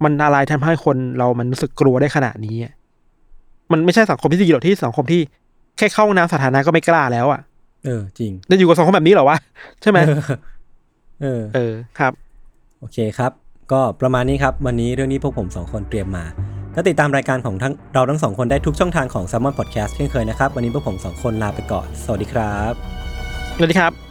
มันอะไรทำให้คนเรามันรู้สึกกลัวได้ขนาดนี้อะมันไม่ใช่สังคมที่ดีหรอกที่สังคมที่แค่เข้าห้องน้ำสาธารณะก็ไม่กล้าแล้วอะเออ จริงจะอยู่กับสังคมแบบนี้เหรอวะใช่ไหมเออ เออครับ โอเคครับ ก็ประมาณนี้ครับ วันนี้เรื่องนี้พวกผมสองคนเตรียมมาก็ติดตามรายการของทั้งเราทั้งสองคนได้ทุกช่องทางของ s ซ m o n Podcast เช่นเคยนะครับ วันนี้พวกผมสองคนลาไปก่อน สวัสดีครับ สวัสดีครับ